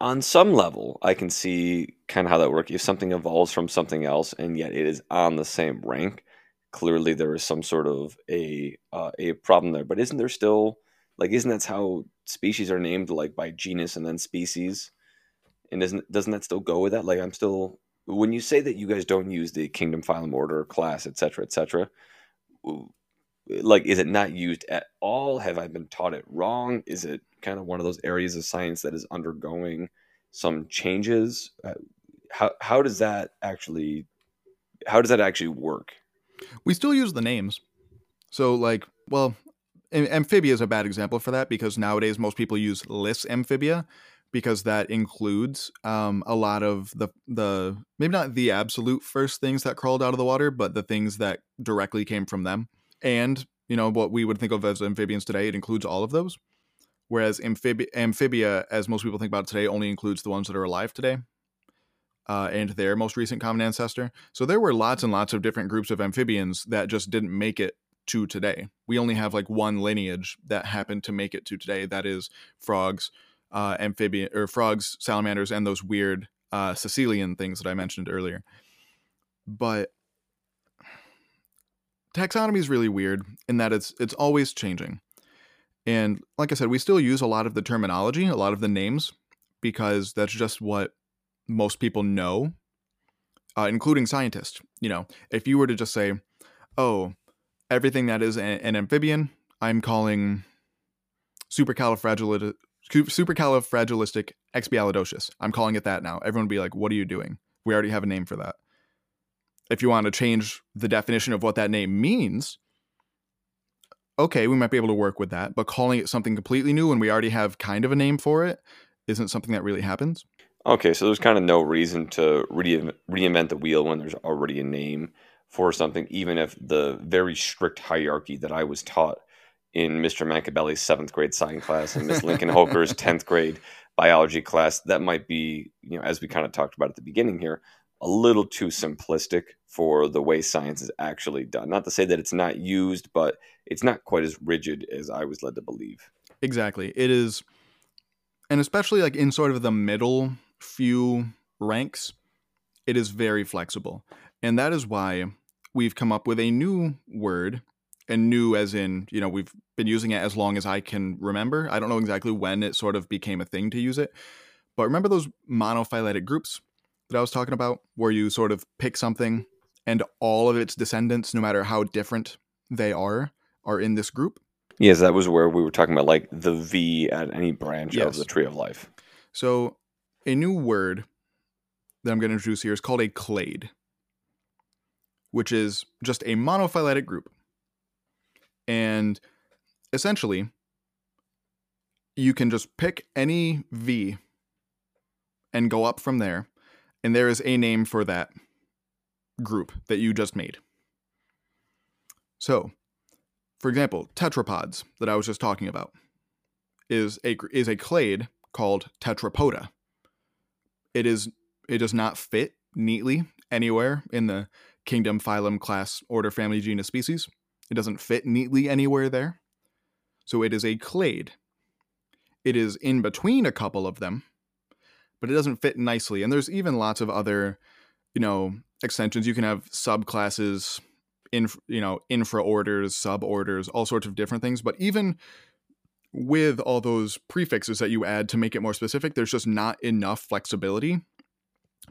on some level, I can see kind of how that works. If something evolves from something else and yet it is on the same rank, clearly there is some sort of a uh, a problem there. But isn't there still like isn't that how species are named like by genus and then species? And isn't doesn't that still go with that? Like I'm still when you say that you guys don't use the kingdom, phylum, order, class, etc., etc. Like, is it not used at all? Have I been taught it wrong? Is it kind of one of those areas of science that is undergoing some changes? Uh, how how does that actually how does that actually work? We still use the names. So, like, well, amphibia is a bad example for that because nowadays most people use Lissamphibia because that includes um, a lot of the the maybe not the absolute first things that crawled out of the water, but the things that directly came from them. And you know what we would think of as amphibians today, it includes all of those. Whereas amphibia, as most people think about today, only includes the ones that are alive today uh, and their most recent common ancestor. So there were lots and lots of different groups of amphibians that just didn't make it to today. We only have like one lineage that happened to make it to today. That is frogs, uh, amphibian or frogs, salamanders, and those weird uh, Caecilian things that I mentioned earlier. But taxonomy is really weird in that it's it's always changing. And like I said, we still use a lot of the terminology, a lot of the names, because that's just what most people know, uh, including scientists. You know, if you were to just say, "Oh, everything that is an amphibian, I'm calling supercalifragilistic, supercalifragilistic expialidocious. I'm calling it that now." Everyone would be like, "What are you doing? We already have a name for that." If you want to change the definition of what that name means, okay, we might be able to work with that. But calling it something completely new when we already have kind of a name for it isn't something that really happens. Okay, so there's kind of no reason to re- reinvent the wheel when there's already a name for something, even if the very strict hierarchy that I was taught in Mr. Machiavelli's seventh grade science class and Miss Lincoln Hoker's tenth grade biology class, that might be, you know, as we kind of talked about at the beginning here, a little too simplistic for the way science is actually done. Not to say that it's not used, but it's not quite as rigid as I was led to believe. Exactly. It is and especially like in sort of the middle few ranks, it is very flexible. And that is why we've come up with a new word, and new as in, you know, we've been using it as long as I can remember. I don't know exactly when it sort of became a thing to use it. But remember those monophyletic groups that I was talking about, where you sort of pick something and all of its descendants, no matter how different they are, are in this group? Yes, that was where we were talking about like the V at any branch Yes. of the tree of life. So, a new word that I'm going to introduce here is called a clade, which is just a monophyletic group. And essentially, you can just pick any V and go up from there, and there is a name for that group that you just made. So, for example, tetrapods that I was just talking about is a is a clade called Tetrapoda. It is it does not fit neatly anywhere in the kingdom, phylum, class, order, family, genus, species. It doesn't fit neatly anywhere there. So it is a clade. It is in between a couple of them, but it doesn't fit nicely. And there's even lots of other, you know, extensions. You can have subclasses, in you know, infra orders, suborders, all sorts of different things. But even with all those prefixes that you add to make it more specific, there's just not enough flexibility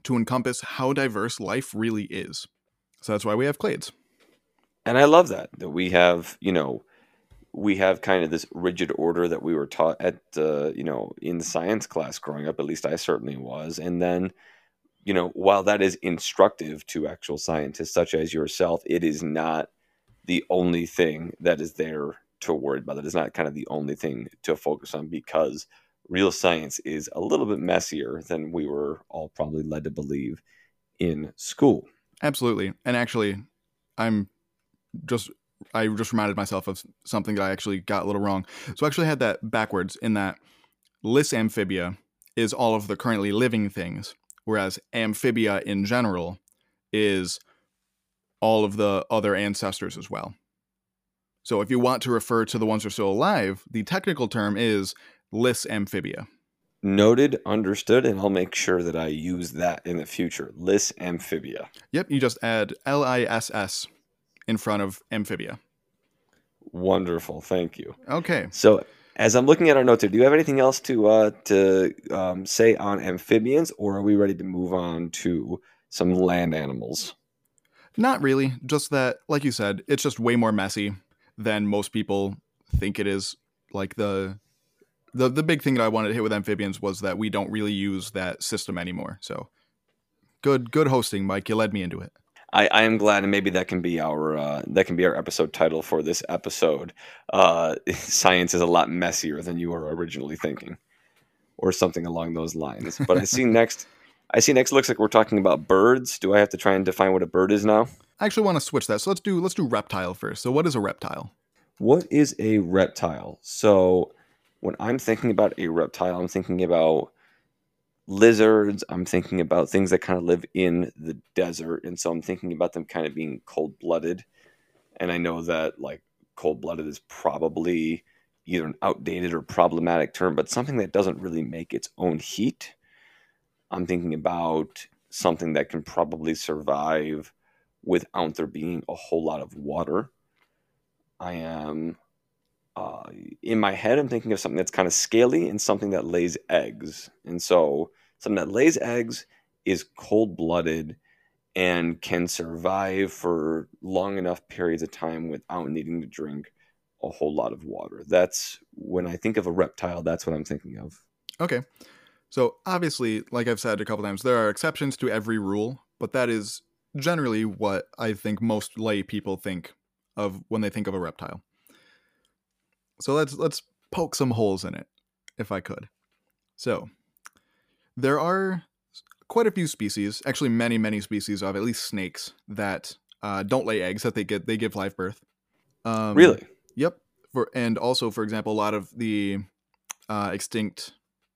to encompass how diverse life really is. So that's why we have clades. And I love that that we have, you know, we have kind of this rigid order that we were taught at uh, you know, in science class growing up, at least I certainly was. And then, you know, while that is instructive to actual scientists such as yourself, it is not the only thing that is there to worry about. It is not kind of the only thing to focus on because real science is a little bit messier than we were all probably led to believe in school. Absolutely. And actually, I'm just I just reminded myself of something that I actually got a little wrong. So I actually had that backwards in that Lissamphibia is all of the currently living things, whereas amphibia in general is all of the other ancestors as well. So if you want to refer to the ones that are still alive, the technical term is Lissamphibia. Noted, understood, and I'll make sure that I use that in the future. Lissamphibia. Yep, you just add L I S S in front of amphibia. Wonderful, thank you. Okay. So, as I'm looking at our notes here, do you have anything else to uh, to um, say on amphibians, or are we ready to move on to some land animals? Not really. Just that, like you said, it's just way more messy than most people think it is. Like the the the big thing that I wanted to hit with amphibians was that we don't really use that system anymore. So good good hosting, Mike. You led me into it. I, I am glad, and maybe that can be our uh, that can be our episode title for this episode. Uh, Science is a lot messier than you were originally thinking, or something along those lines. But I see next. I see next looks like we're talking about birds. Do I have to try and define what a bird is now? I actually want to switch that. So let's do let's do reptile first. So what is a reptile? What is a reptile? So when I'm thinking about a reptile, I'm thinking about lizards. I'm thinking about things that kind of live in the desert, and so I'm thinking about them kind of being cold-blooded. And I know that like cold-blooded is probably either an outdated or problematic term, but something that doesn't really make its own heat. I'm thinking about something that can probably survive without there being a whole lot of water. I am uh, in my head. I'm thinking of something that's kind of scaly and something that lays eggs. And so something that lays eggs is cold blooded and can survive for long enough periods of time without needing to drink a whole lot of water. That's when I think of a reptile, that's what I'm thinking of. Okay. So obviously, like I've said a couple times, there are exceptions to every rule, but that is generally what I think most lay people think of when they think of a reptile. So let's let's poke some holes in it, if I could. So there are quite a few species, actually many many species of at least snakes that uh, don't lay eggs that they get they give live birth. Um, really? Yep. For and also, for example, a lot of the uh, extinct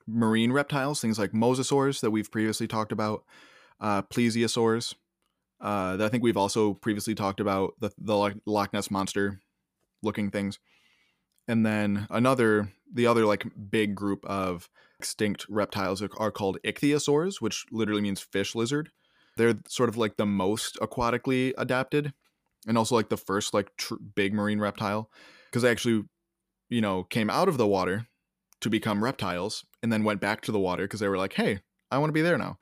marine reptiles, things like mosasaurs that we've previously talked about, uh, plesiosaurs. Uh, that I think we've also previously talked about the the Loch- Loch Ness monster looking things, and then another the other like big group of extinct reptiles are, called ichthyosaurs, which literally means fish lizard. They're sort of like the most aquatically adapted, and also like the first like tr- big marine reptile because they actually, you know, came out of the water to become reptiles and then went back to the water because they were like, hey, I want to be there now.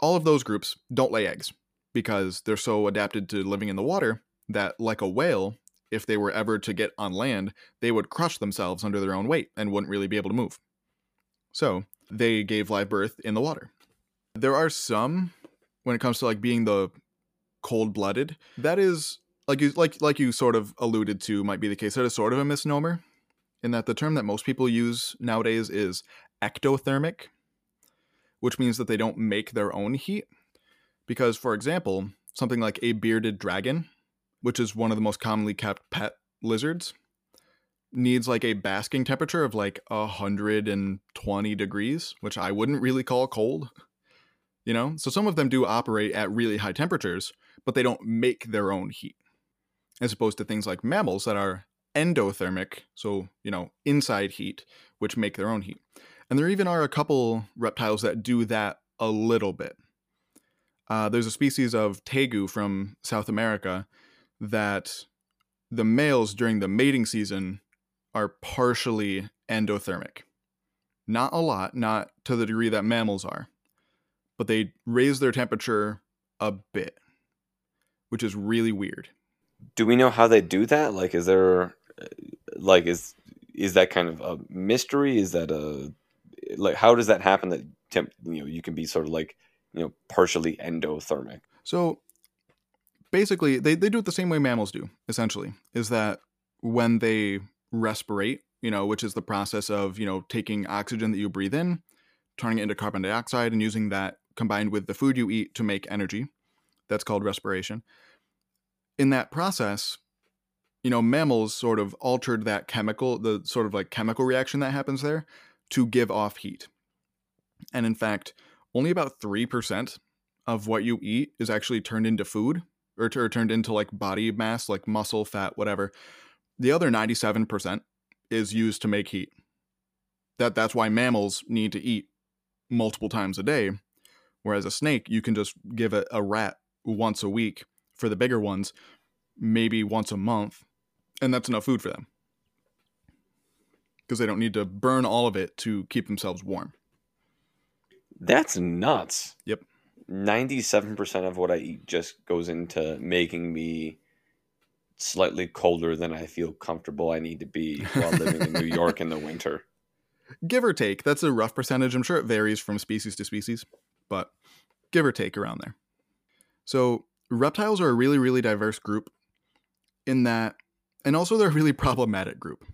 All of those groups don't lay eggs because they're so adapted to living in the water that, like a whale, if they were ever to get on land, they would crush themselves under their own weight and wouldn't really be able to move. So they gave live birth in the water. There are some when it comes to like being the cold blooded. That is like you like like you sort of alluded to might be the case. That is sort of a misnomer in that the term that most people use nowadays is ectothermic, which means that they don't make their own heat. Because, for example, something like a bearded dragon, which is one of the most commonly kept pet lizards, needs like a basking temperature of like 120 degrees, which I wouldn't really call cold. You know? So some of them do operate at really high temperatures, but they don't make their own heat. As opposed to things like mammals that are endothermic, so, you know, inside heat, which make their own heat. And there even are a couple reptiles that do that a little bit. Uh, there's a species of tegu from South America that the males during the mating season are partially endothermic. Not a lot, not to the degree that mammals are, but they raise their temperature a bit, which is really weird. Do we know how they do that? Like, is there, like, is is that kind of a mystery? Is that a like how does that happen that temp you know you can be sort of like you know partially endothermic so basically they, they do it the same way mammals do essentially is that when they respirate you know which is the process of you know taking oxygen that you breathe in turning it into carbon dioxide and using that combined with the food you eat to make energy that's called respiration in that process you know mammals sort of altered that chemical the sort of like chemical reaction that happens there to give off heat. And in fact, only about 3% of what you eat is actually turned into food or, or turned into like body mass, like muscle, fat, whatever. The other 97% is used to make heat. That that's why mammals need to eat multiple times a day, whereas a snake you can just give a, a rat once a week for the bigger ones, maybe once a month, and that's enough food for them because they don't need to burn all of it to keep themselves warm. That's nuts. Yep. 97% of what I eat just goes into making me slightly colder than I feel comfortable I need to be while living in New York in the winter. Give or take. That's a rough percentage. I'm sure it varies from species to species, but give or take around there. So, reptiles are a really, really diverse group in that, and also they're a really problematic group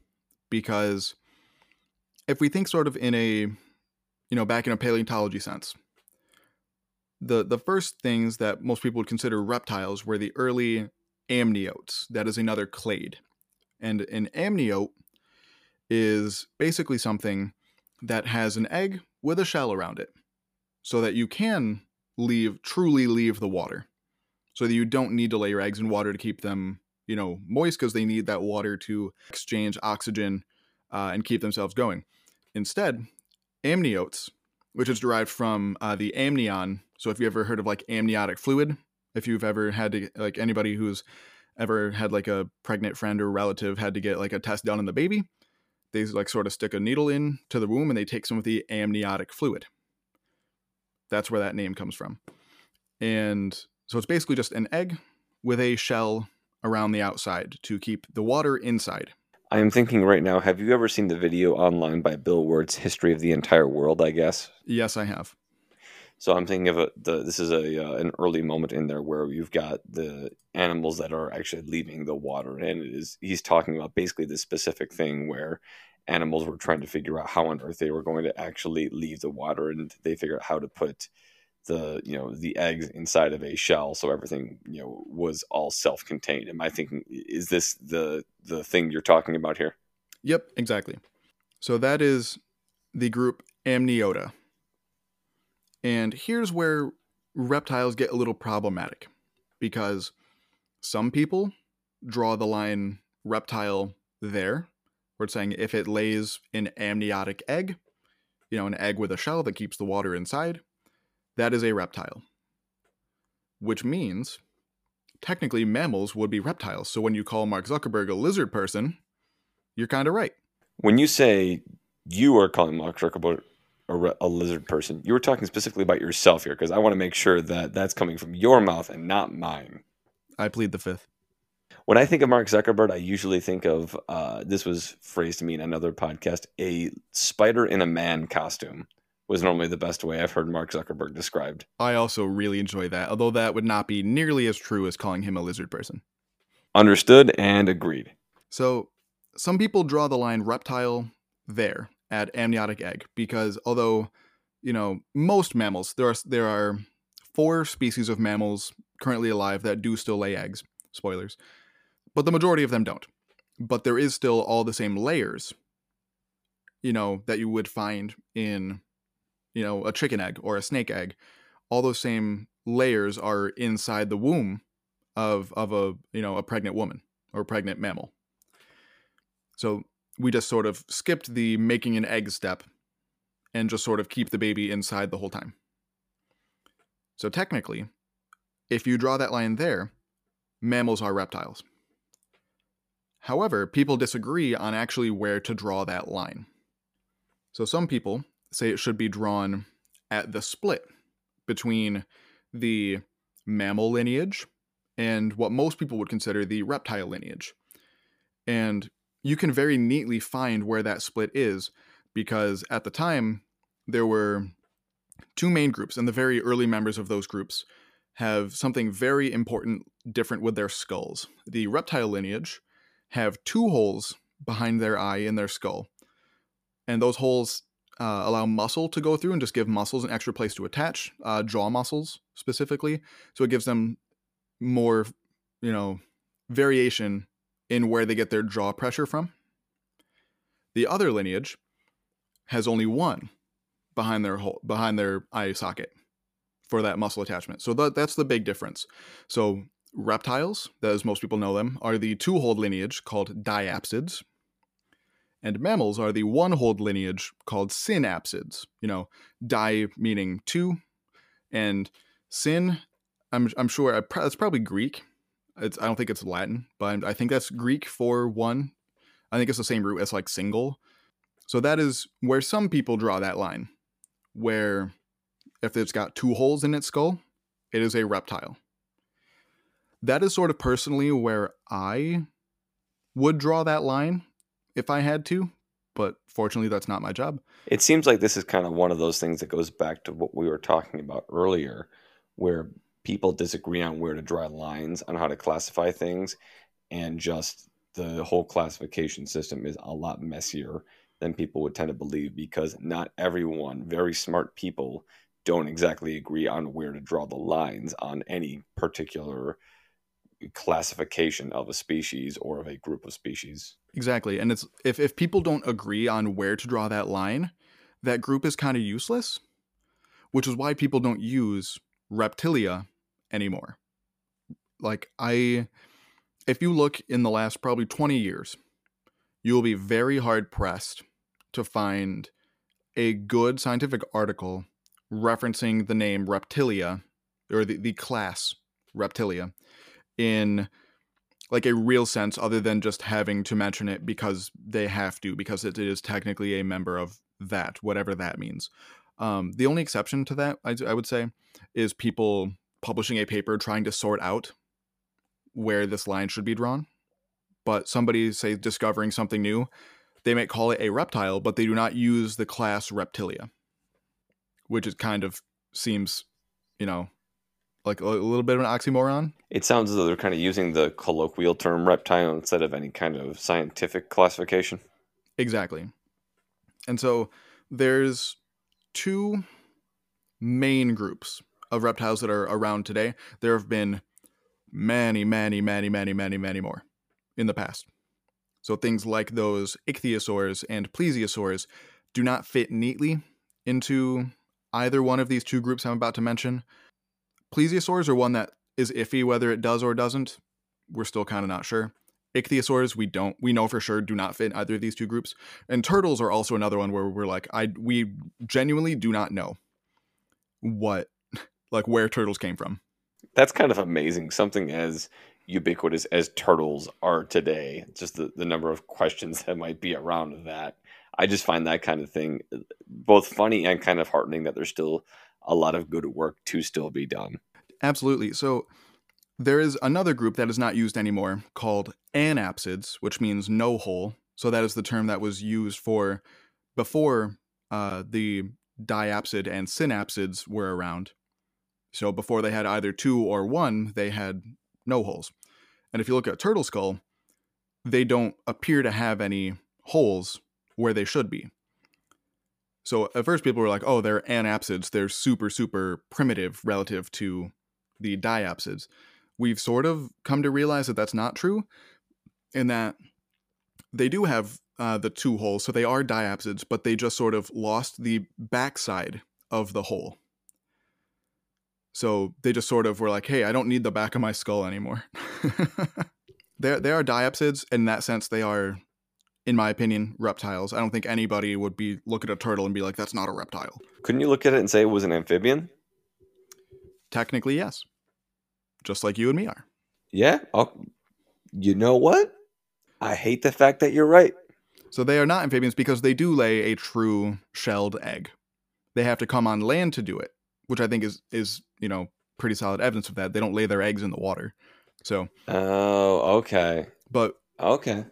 because if we think sort of in a you know back in a paleontology sense the the first things that most people would consider reptiles were the early amniotes. That is another clade. And an amniote is basically something that has an egg with a shell around it so that you can leave truly leave the water. So that you don't need to lay your eggs in water to keep them you know moist because they need that water to exchange oxygen uh, and keep themselves going. Instead, amniotes, which is derived from uh, the amnion. So if you ever heard of like amniotic fluid, if you've ever had to like anybody who's ever had like a pregnant friend or relative had to get like a test done on the baby, they like sort of stick a needle in to the womb and they take some of the amniotic fluid. That's where that name comes from. And so it's basically just an egg with a shell around the outside to keep the water inside. I am thinking right now, have you ever seen the video online by Bill Wurtz, History of the Entire World, I guess? Yes, I have. So I'm thinking of a, the this is a uh, an early moment in there where you've got the animals that are actually leaving the water, and it is he's talking about basically this specific thing where animals were trying to figure out how on earth they were going to actually leave the water, and they figure out how to put the you know the eggs inside of a shell so everything you know was all self-contained. Am i thinking is this the the thing you're talking about here? Yep exactly. So that is the group amniota and here's where reptiles get a little problematic because some people draw the line reptile there We're saying if it lays an amniotic egg, you know, an egg with a shell that keeps the water inside, that is a reptile. Which means technically mammals would be reptiles. So when you call Mark Zuckerberg a lizard person, you're kind of right. When you say you are calling Mark Zuckerberg a, a lizard person, you were talking specifically about yourself here because I want to make sure that that's coming from your mouth and not mine. I plead the fifth. When I think of Mark Zuckerberg, I usually think of uh, this was phrased to me in another podcast a spider in a man costume was normally the best way I've heard Mark Zuckerberg described. I also really enjoy that, although that would not be nearly as true as calling him a lizard person. Understood and agreed. So, some people draw the line reptile there at amniotic egg because although, you know, most mammals, there are there are four species of mammals currently alive that do still lay eggs. Spoilers. But the majority of them don't. But there is still all the same layers, you know, that you would find in you know, a chicken egg or a snake egg, all those same layers are inside the womb of of a, you know, a pregnant woman or pregnant mammal. So we just sort of skipped the making an egg step and just sort of keep the baby inside the whole time. So technically, if you draw that line there, mammals are reptiles. However, people disagree on actually where to draw that line. So some people say it should be drawn at the split between the mammal lineage and what most people would consider the reptile lineage. And you can very neatly find where that split is because at the time there were two main groups, and the very early members of those groups have something very important different with their skulls. The reptile lineage have two holes behind their eye in their skull, and those holes uh, allow muscle to go through and just give muscles an extra place to attach, uh, jaw muscles specifically. So it gives them more, you know, variation in where they get their jaw pressure from. The other lineage has only one behind their behind their eye socket for that muscle attachment. So that, that's the big difference. So reptiles, as most people know them, are the two-holed lineage called diapsids, and mammals are the one holed lineage called synapsids. You know, di meaning two, and syn, I'm, I'm sure that's probably Greek. It's, I don't think it's Latin, but I think that's Greek for one. I think it's the same root as like single. So that is where some people draw that line, where if it's got two holes in its skull, it is a reptile. That is sort of personally where I would draw that line if I had to, but fortunately, that's not my job. It seems like this is kind of one of those things that goes back to what we were talking about earlier, where people disagree on where to draw lines on how to classify things, and just the whole classification system is a lot messier than people would tend to believe because not everyone, very smart people, don't exactly agree on where to draw the lines on any particular classification of a species or of a group of species. Exactly. And it's if, if people don't agree on where to draw that line, that group is kind of useless, which is why people don't use reptilia anymore. Like I if you look in the last probably 20 years, you will be very hard pressed to find a good scientific article referencing the name reptilia or the, the class reptilia in like a real sense other than just having to mention it because they have to because it is technically a member of that whatever that means um, the only exception to that I, I would say is people publishing a paper trying to sort out where this line should be drawn but somebody say discovering something new they might call it a reptile but they do not use the class reptilia which is kind of seems you know like a, little bit of an oxymoron. It sounds as though they're kind of using the colloquial term reptile instead of any kind of scientific classification. Exactly. And so there's two main groups of reptiles that are around today. There have been many, many, many, many, many, many more in the past. So things like those ichthyosaurs and plesiosaurs do not fit neatly into either one of these two groups I'm about to mention. Plesiosaurs are one that is iffy whether it does or doesn't. We're still kind of not sure. Ichthyosaurs, we don't, we know for sure do not fit either of these two groups. And turtles are also another one where we're like, I, we genuinely do not know what, like, where turtles came from. That's kind of amazing. Something as ubiquitous as turtles are today, just the, the number of questions that might be around that. I just find that kind of thing both funny and kind of heartening that there's still a lot of good work to still be done. Absolutely. So there is another group that is not used anymore called anapsids, which means no hole. So that is the term that was used for before uh, the diapsid and synapsids were around. So before they had either two or one, they had no holes. And if you look at turtle skull, they don't appear to have any holes where they should be. So at first people were like, "Oh, they're anapsids. They're super super primitive relative to the diapsids." We've sort of come to realize that that's not true, in that they do have uh, the two holes, so they are diapsids, but they just sort of lost the backside of the hole. So they just sort of were like, "Hey, I don't need the back of my skull anymore." they they are diapsids in that sense. They are, in my opinion, reptiles. I don't think anybody would be look at a turtle and be like, "That's not a reptile." Couldn't you look at it and say it was an amphibian? Technically, yes. Just like you and me are. Yeah. I'll, you know what? I hate the fact that you're right. So they are not amphibians because they do lay a true shelled egg. They have to come on land to do it, which I think is is you know pretty solid evidence of that. They don't lay their eggs in the water. So Oh, okay. but Okay.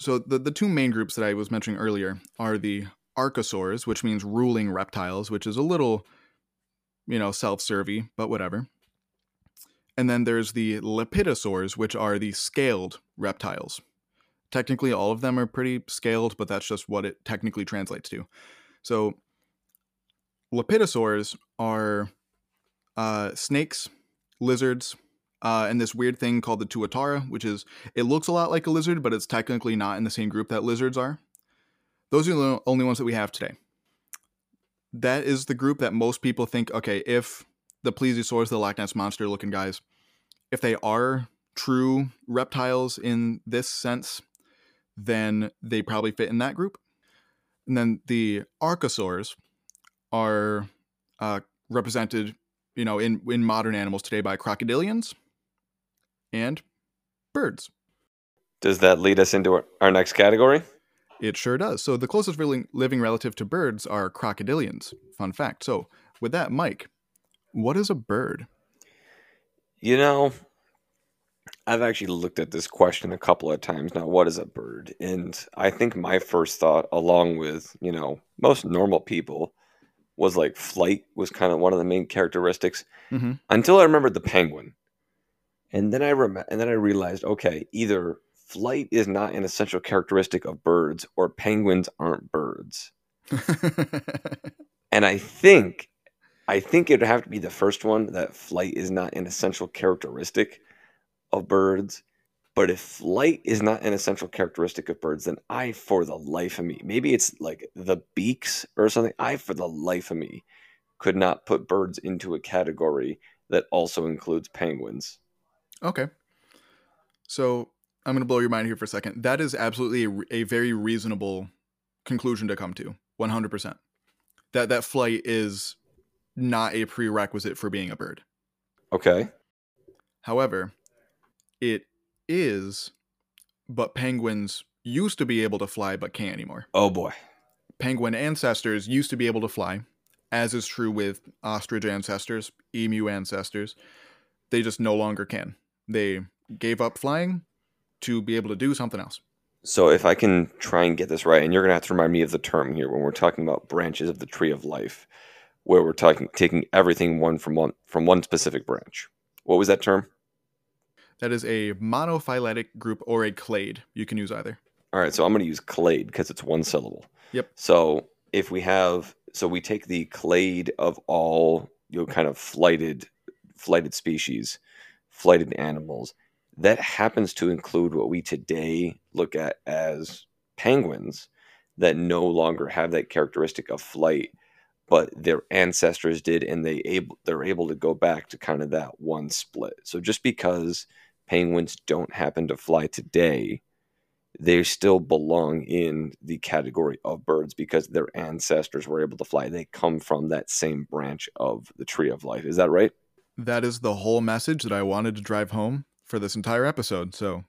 so the the two main groups that I was mentioning earlier are the archosaurs, which means ruling reptiles, which is a little you know self-servy, but whatever. And then there's the lepidosaurs, which are the scaled reptiles. Technically, all of them are pretty scaled, but that's just what it technically translates to. So, lepidosaurs are uh, snakes, lizards, uh, and this weird thing called the tuatara, which is it looks a lot like a lizard, but it's technically not in the same group that lizards are. Those are the only ones that we have today. That is the group that most people think. Okay, if the plesiosaurs, the Loch Ness monster looking guys, if they are true reptiles in this sense, then they probably fit in that group. And then the archosaurs are uh, represented, you know, in in modern animals today by crocodilians and birds. Does that lead us into our, next category? It sure does. So the closest living, living relative to birds are crocodilians. Fun fact. So with that, Mike, what is a bird? You know, I've actually looked at this question a couple of times now. What is a bird? And I think my first thought, along with, you know, most normal people, was like flight was kind of one of the main characteristics Mm-hmm. until I remembered the penguin. And then I rem- and then I realized, okay, either flight is not an essential characteristic of birds or penguins aren't birds. And I think I think it'd have to be the first one that flight is not an essential characteristic of birds. But if flight is not an essential characteristic of birds, then I, for the life of me, maybe it's like the beaks or something, I, for the life of me, could not put birds into a category that also includes penguins. okay. So I'm going to blow your mind here for a second. That is absolutely a, a very reasonable conclusion to come to. 100%. That that flight is not a prerequisite for being a bird. Okay. However, it is, but penguins used to be able to fly but can't anymore. Oh boy. Penguin ancestors used to be able to fly, as is true with ostrich ancestors, emu ancestors. They just no longer can. They gave up flying to be able to do something else. So if I can try and get this right, and you're gonna have to remind me of the term here when we're talking about branches of the tree of life, where we're talking taking everything one from one from one specific branch. What was that term? That is a monophyletic group or a clade. You can use either. All right, so I'm going to use clade because it's one syllable. Yep. So if we have, so we take the clade of all you know kind of flighted, flighted species, flighted animals. That happens to include what we today look at as penguins that no longer have that characteristic of flight, but their ancestors did, and they able they're able to go back to kind of that one split. So just because penguins don't happen to fly today, they still belong in the category of birds because their ancestors were able to fly. They come from that same branch of the tree of life. Is that right? That is the whole message that I wanted to drive home for this entire episode. So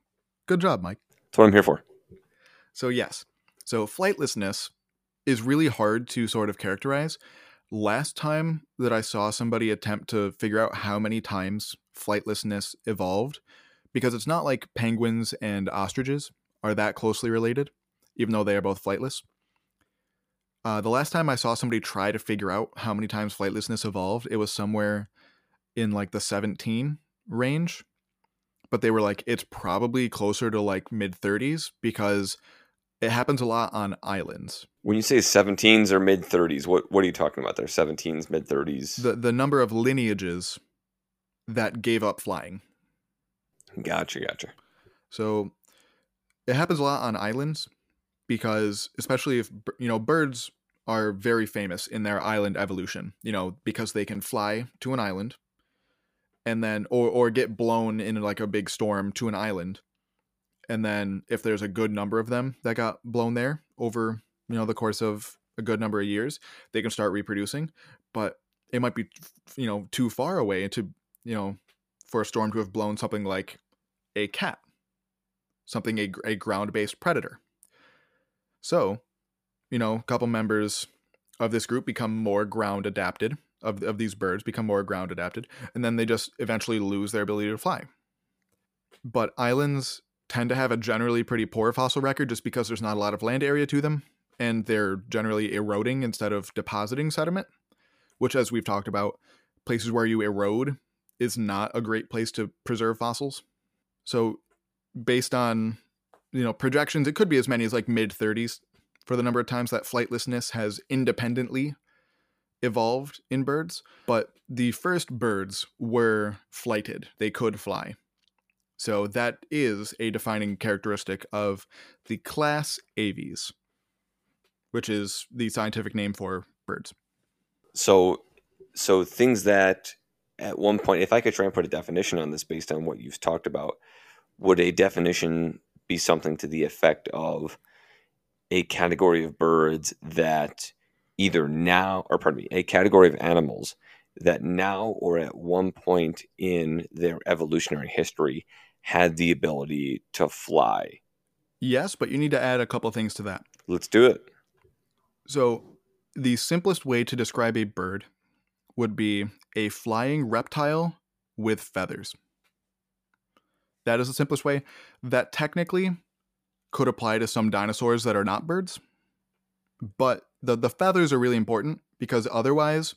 good job, Mike. That's what I'm here for. So, yes. So, flightlessness is really hard to sort of characterize. Last time that I saw somebody attempt to figure out how many times flightlessness evolved, because it's not like penguins and ostriches are that closely related, even though they are both flightless. Uh, the last time I saw somebody try to figure out how many times flightlessness evolved, it was somewhere in like the 17 range. But they were like, it's probably closer to like mid 30s because it happens a lot on islands. When you say 17s or mid 30s, what, what are you talking about there? 17s, mid 30s? The, the number of lineages that gave up flying. Gotcha, gotcha. So it happens a lot on islands because especially if you know birds are very famous in their island evolution you know because they can fly to an island and then or or get blown in like a big storm to an island and then if there's a good number of them that got blown there over you know the course of a good number of years they can start reproducing but it might be you know too far away to you know for a storm to have blown something like a cat something a, a ground based predator. So, you know, a couple members of this group become more ground adapted, of, of these birds become more ground adapted, and then they just eventually lose their ability to fly. But islands tend to have a generally pretty poor fossil record just because there's not a lot of land area to them, and they're generally eroding instead of depositing sediment, which, as we've talked about, places where you erode is not a great place to preserve fossils. So based on you know projections it could be as many as like mid 30s for the number of times that flightlessness has independently evolved in birds. But the first birds were flighted. They could fly. So that is a defining characteristic of the class aves which is the scientific name for birds. So so things that at one point if i could try and put a definition on this based on what you've talked about would a definition be something to the effect of a category of birds that either now, or pardon me, a category of animals that now or at one point in their evolutionary history had the ability to fly? Yes, but you need to add a couple things to that. Let's do it. So, the simplest way to describe a bird would be a flying reptile with feathers. That is the simplest way. That technically could apply to some dinosaurs that are not birds. But the, the feathers are really important because otherwise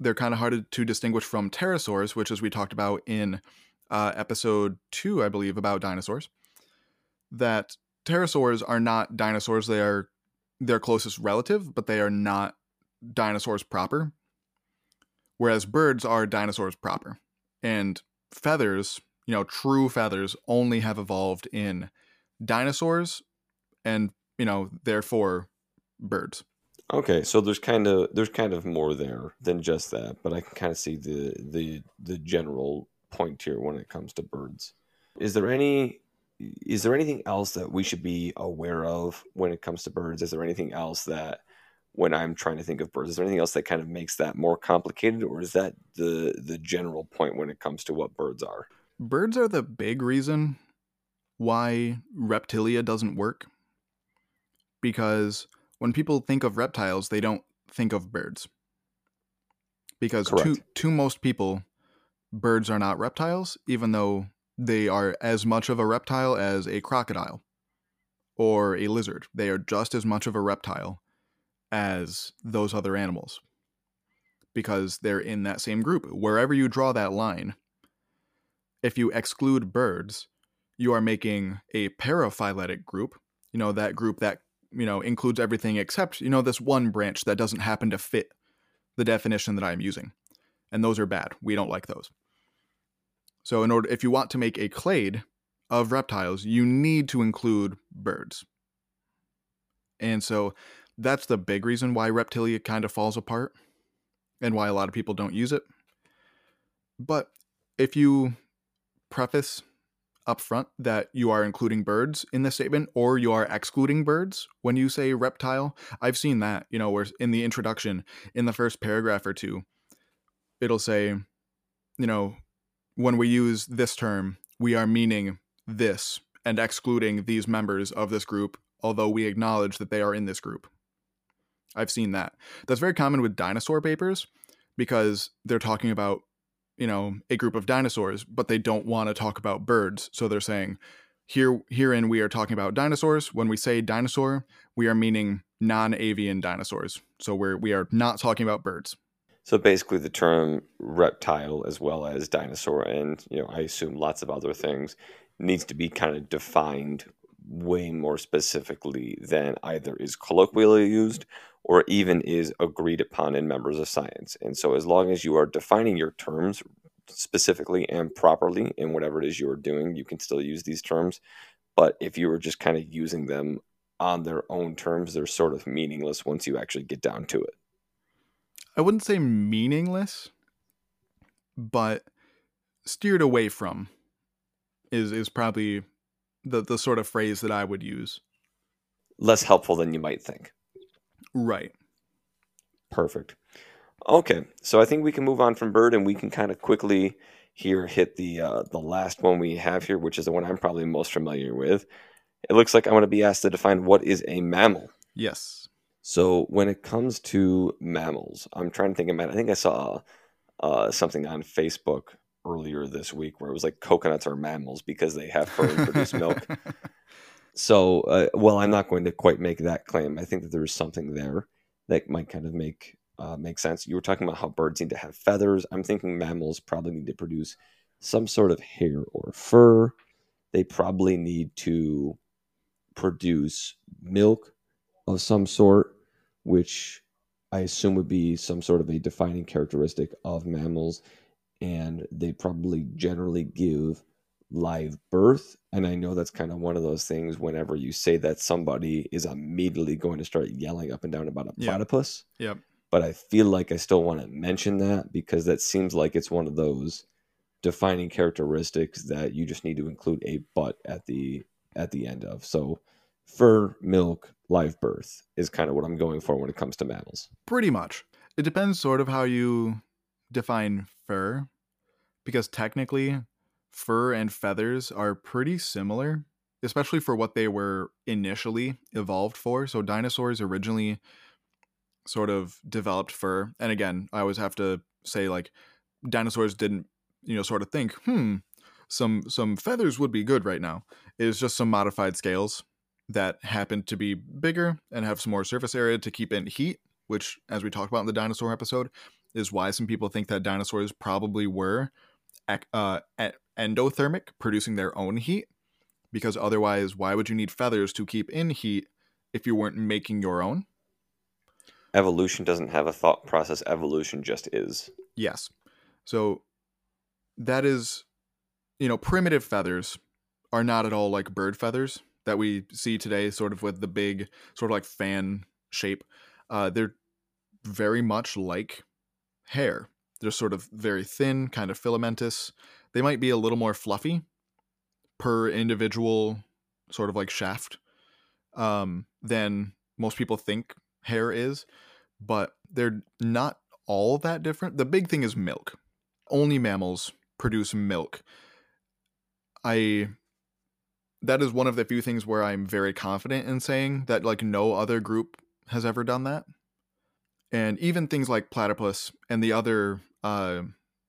they're kind of hard to distinguish from pterosaurs, which, as we talked about in uh, episode two, I believe, about dinosaurs, that pterosaurs are not dinosaurs. They are their closest relative, but they are not dinosaurs proper. Whereas birds are dinosaurs proper. And feathers you know, true feathers only have evolved in dinosaurs and, you know, therefore birds. Okay, so there's kind of there's kind of more there than just that, but I can kind of see the the the general point here when it comes to birds. Is there any is there anything else that we should be aware of when it comes to birds? Is there anything else that when I'm trying to think of birds, is there anything else that kind of makes that more complicated, or is that the the general point when it comes to what birds are? birds are the big reason why reptilia doesn't work. Because when people think of reptiles, they don't think of birds. Because to, to most people, birds are not reptiles, even though they are as much of a reptile as a crocodile or a lizard. They are just as much of a reptile as those other animals because they're in that same group. Wherever you draw that line, if you exclude birds, you are making a paraphyletic group, you know, that group that, you know, includes everything except, you know, this one branch that doesn't happen to fit the definition that I'm using. And those are bad. We don't like those. So in order if you want to make a clade of reptiles, you need to include birds. And so that's the big reason why reptilia kind of falls apart and why a lot of people don't use it. But if you preface up front that you are including birds in the statement or you are excluding birds when you say reptile. I've seen that, you know, where in the introduction, in the first paragraph or two, it'll say, you know, when we use this term, we are meaning this and excluding these members of this group, although we acknowledge that they are in this group. I've seen that. That's very common with dinosaur papers because they're talking about you know a group of dinosaurs but they don't want to talk about birds. So they're saying here herein we are talking about dinosaurs. When we say dinosaur we are meaning non-avian dinosaurs. So we're we are not talking about birds. So basically the term reptile as well as dinosaur and you know i assume lots of other things needs to be kind of defined way more specifically than either is colloquially used or even is agreed upon in members of science. And so, as long as you are defining your terms specifically and properly in whatever it is you are doing, you can still use these terms. But if you are just kind of using them on their own terms, they're sort of meaningless once you actually get down to it. I wouldn't say meaningless, but steered away from is is probably the the sort of phrase that I would use. Less helpful than you might think. Right. Perfect. Okay, so I think we can move on from bird, and we can kind of quickly here hit the uh, the last one we have here, which is the one I'm probably most familiar with. It looks like I'm going to be asked to define what is a mammal. Yes. So when it comes to mammals, I'm trying to think about. I think I saw uh, something on Facebook earlier this week where it was like coconuts are mammals because they have fur and produce milk. So, uh, well, I'm not going to quite make that claim. I think that there is something there that might kind of make uh, make sense. You were talking about how birds need to have feathers. I'm thinking mammals probably need to produce some sort of hair or fur. They probably need to produce milk of some sort, which I assume would be some sort of a defining characteristic of mammals. And they probably generally give live birth. And I know that's kind of one of those things whenever you say that somebody is immediately going to start yelling up and down about a platypus. Yep. yep. But I feel like I still want to mention that because that seems like it's one of those defining characteristics that you just need to include a but at the at the end of. So fur, milk, live birth is kind of what I'm going for when it comes to mammals. Pretty much. It depends sort of how you define fur because technically fur and feathers are pretty similar, especially for what they were initially evolved for. So dinosaurs originally sort of developed fur. And again, I always have to say like dinosaurs didn't, you know, sort of think, hmm, some some feathers would be good right now. It was just some modified scales that happened to be bigger and have some more surface area to keep in heat, which as we talked about in the dinosaur episode, is why some people think that dinosaurs probably were uh, endothermic, producing their own heat. Because otherwise, why would you need feathers to keep in heat if you weren't making your own? Evolution doesn't have a thought process, evolution just is. Yes. So that is, you know, primitive feathers are not at all like bird feathers that we see today, sort of with the big, sort of like fan shape. Uh, they're very much like hair. They're sort of very thin, kind of filamentous. They might be a little more fluffy per individual sort of like shaft um, than most people think hair is, but they're not all that different. The big thing is milk. Only mammals produce milk. I that is one of the few things where I'm very confident in saying that like no other group has ever done that. And even things like platypus and the other uh,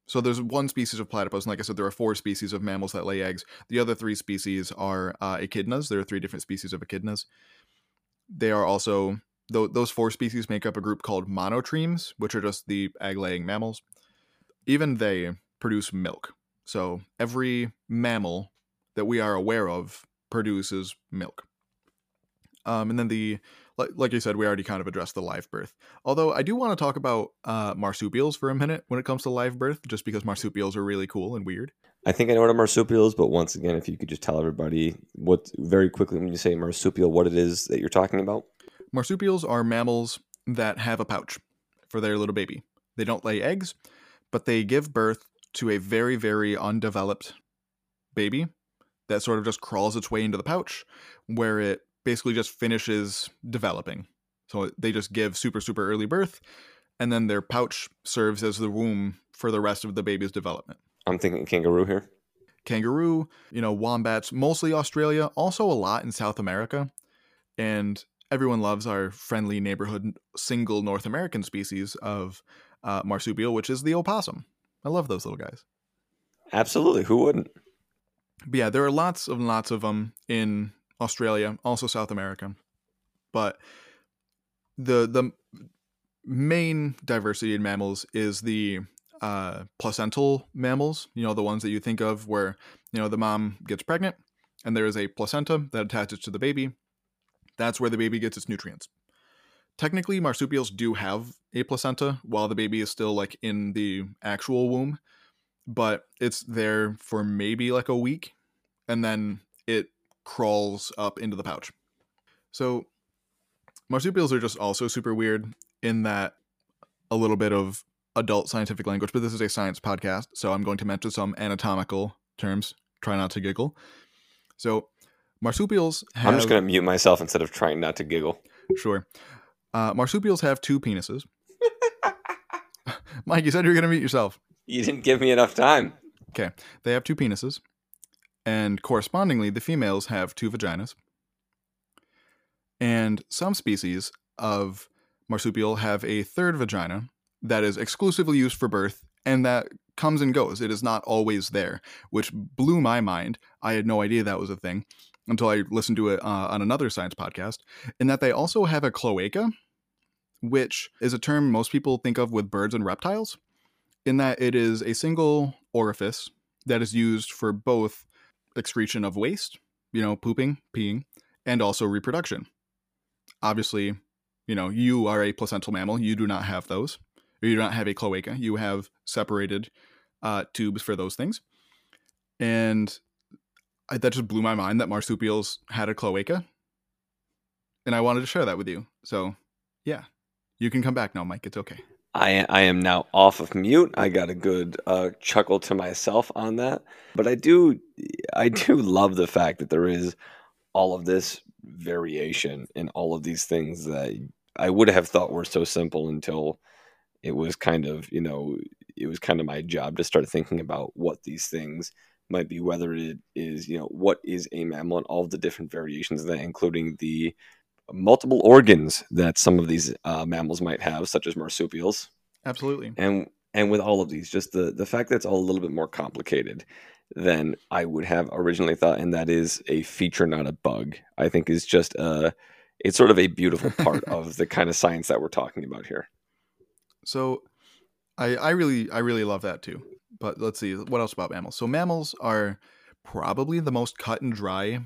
so there's one species of platypus, and like I said, there are four species of mammals that lay eggs. The other three species are uh, echidnas. There are three different species of echidnas. They are also th- those four species make up a group called monotremes, which are just the egg-laying mammals. Even they produce milk. So every mammal that we are aware of produces milk. Um, and then the like, like you said, we already kind of addressed the live birth. Although I do want to talk about uh, marsupials for a minute when it comes to live birth, just because marsupials are really cool and weird. I think I know what a marsupial is, but once again, if you could just tell everybody what very quickly when you say marsupial, what it is that you're talking about. Marsupials are mammals that have a pouch for their little baby. They don't lay eggs, but they give birth to a very, very undeveloped baby that sort of just crawls its way into the pouch where it basically just finishes developing. So they just give super, super early birth, and then their pouch serves as the womb for the rest of the baby's development. I'm thinking kangaroo here. Kangaroo, you know, wombats, mostly Australia, also a lot in South America. And everyone loves our friendly neighborhood single North American species of uh, marsupial, which is the opossum. I love those little guys. Absolutely. Who wouldn't? But yeah, there are lots and lots of them in Australia, also South America. But the the main diversity in mammals is the uh, placental mammals. You know, the ones that you think of where you know the mom gets pregnant and there is a placenta that attaches to the baby. That's where the baby gets its nutrients. Technically, marsupials do have a placenta while the baby is still like in the actual womb, but it's there for maybe like a week and then it crawls up into the pouch. So marsupials are just also super weird in that a little bit of adult scientific language, but this is a science podcast, so I'm going to mention some anatomical terms. Try not to giggle. So marsupials have, I'm just going to mute myself instead of trying not to giggle. Sure. Uh, marsupials have two penises. Mike, you said you were going to mute yourself. You didn't give me enough time. Okay. They have two penises. And correspondingly, the females have two vaginas. And some species of marsupial have a third vagina that is exclusively used for birth and that comes and goes. It is not always there, which blew my mind. I had no idea that was a thing until I listened to it uh, on another science podcast. In that they also have a cloaca, which is a term most people think of with birds and reptiles, in that it is a single orifice that is used for both excretion of waste, you know, pooping, peeing, and also reproduction. Obviously, you know, you are a placental mammal. You do not have those. You do not have a cloaca. You have separated uh, tubes for those things. And I, that just blew my mind that marsupials had a cloaca. And I wanted to share that with you. So, yeah, you can come back now, Mike. It's okay. I I am now off of mute. I got a good uh, chuckle to myself on that, but I do I do love the fact that there is all of this variation in all of these things that I would have thought were so simple until it was kind of you know it was kind of my job to start thinking about what these things might be whether it is you know what is a mammal and all of the different variations of that including the multiple organs that some of these uh, mammals might have, such as marsupials. Absolutely. And and with all of these, just the the fact that it's all a little bit more complicated than I would have originally thought, and that is a feature, not a bug. I think is just a it's sort of a beautiful part of the kind of science that we're talking about here. So, I I really I really love that too. But let's see what else about mammals. So mammals are probably the most cut and dry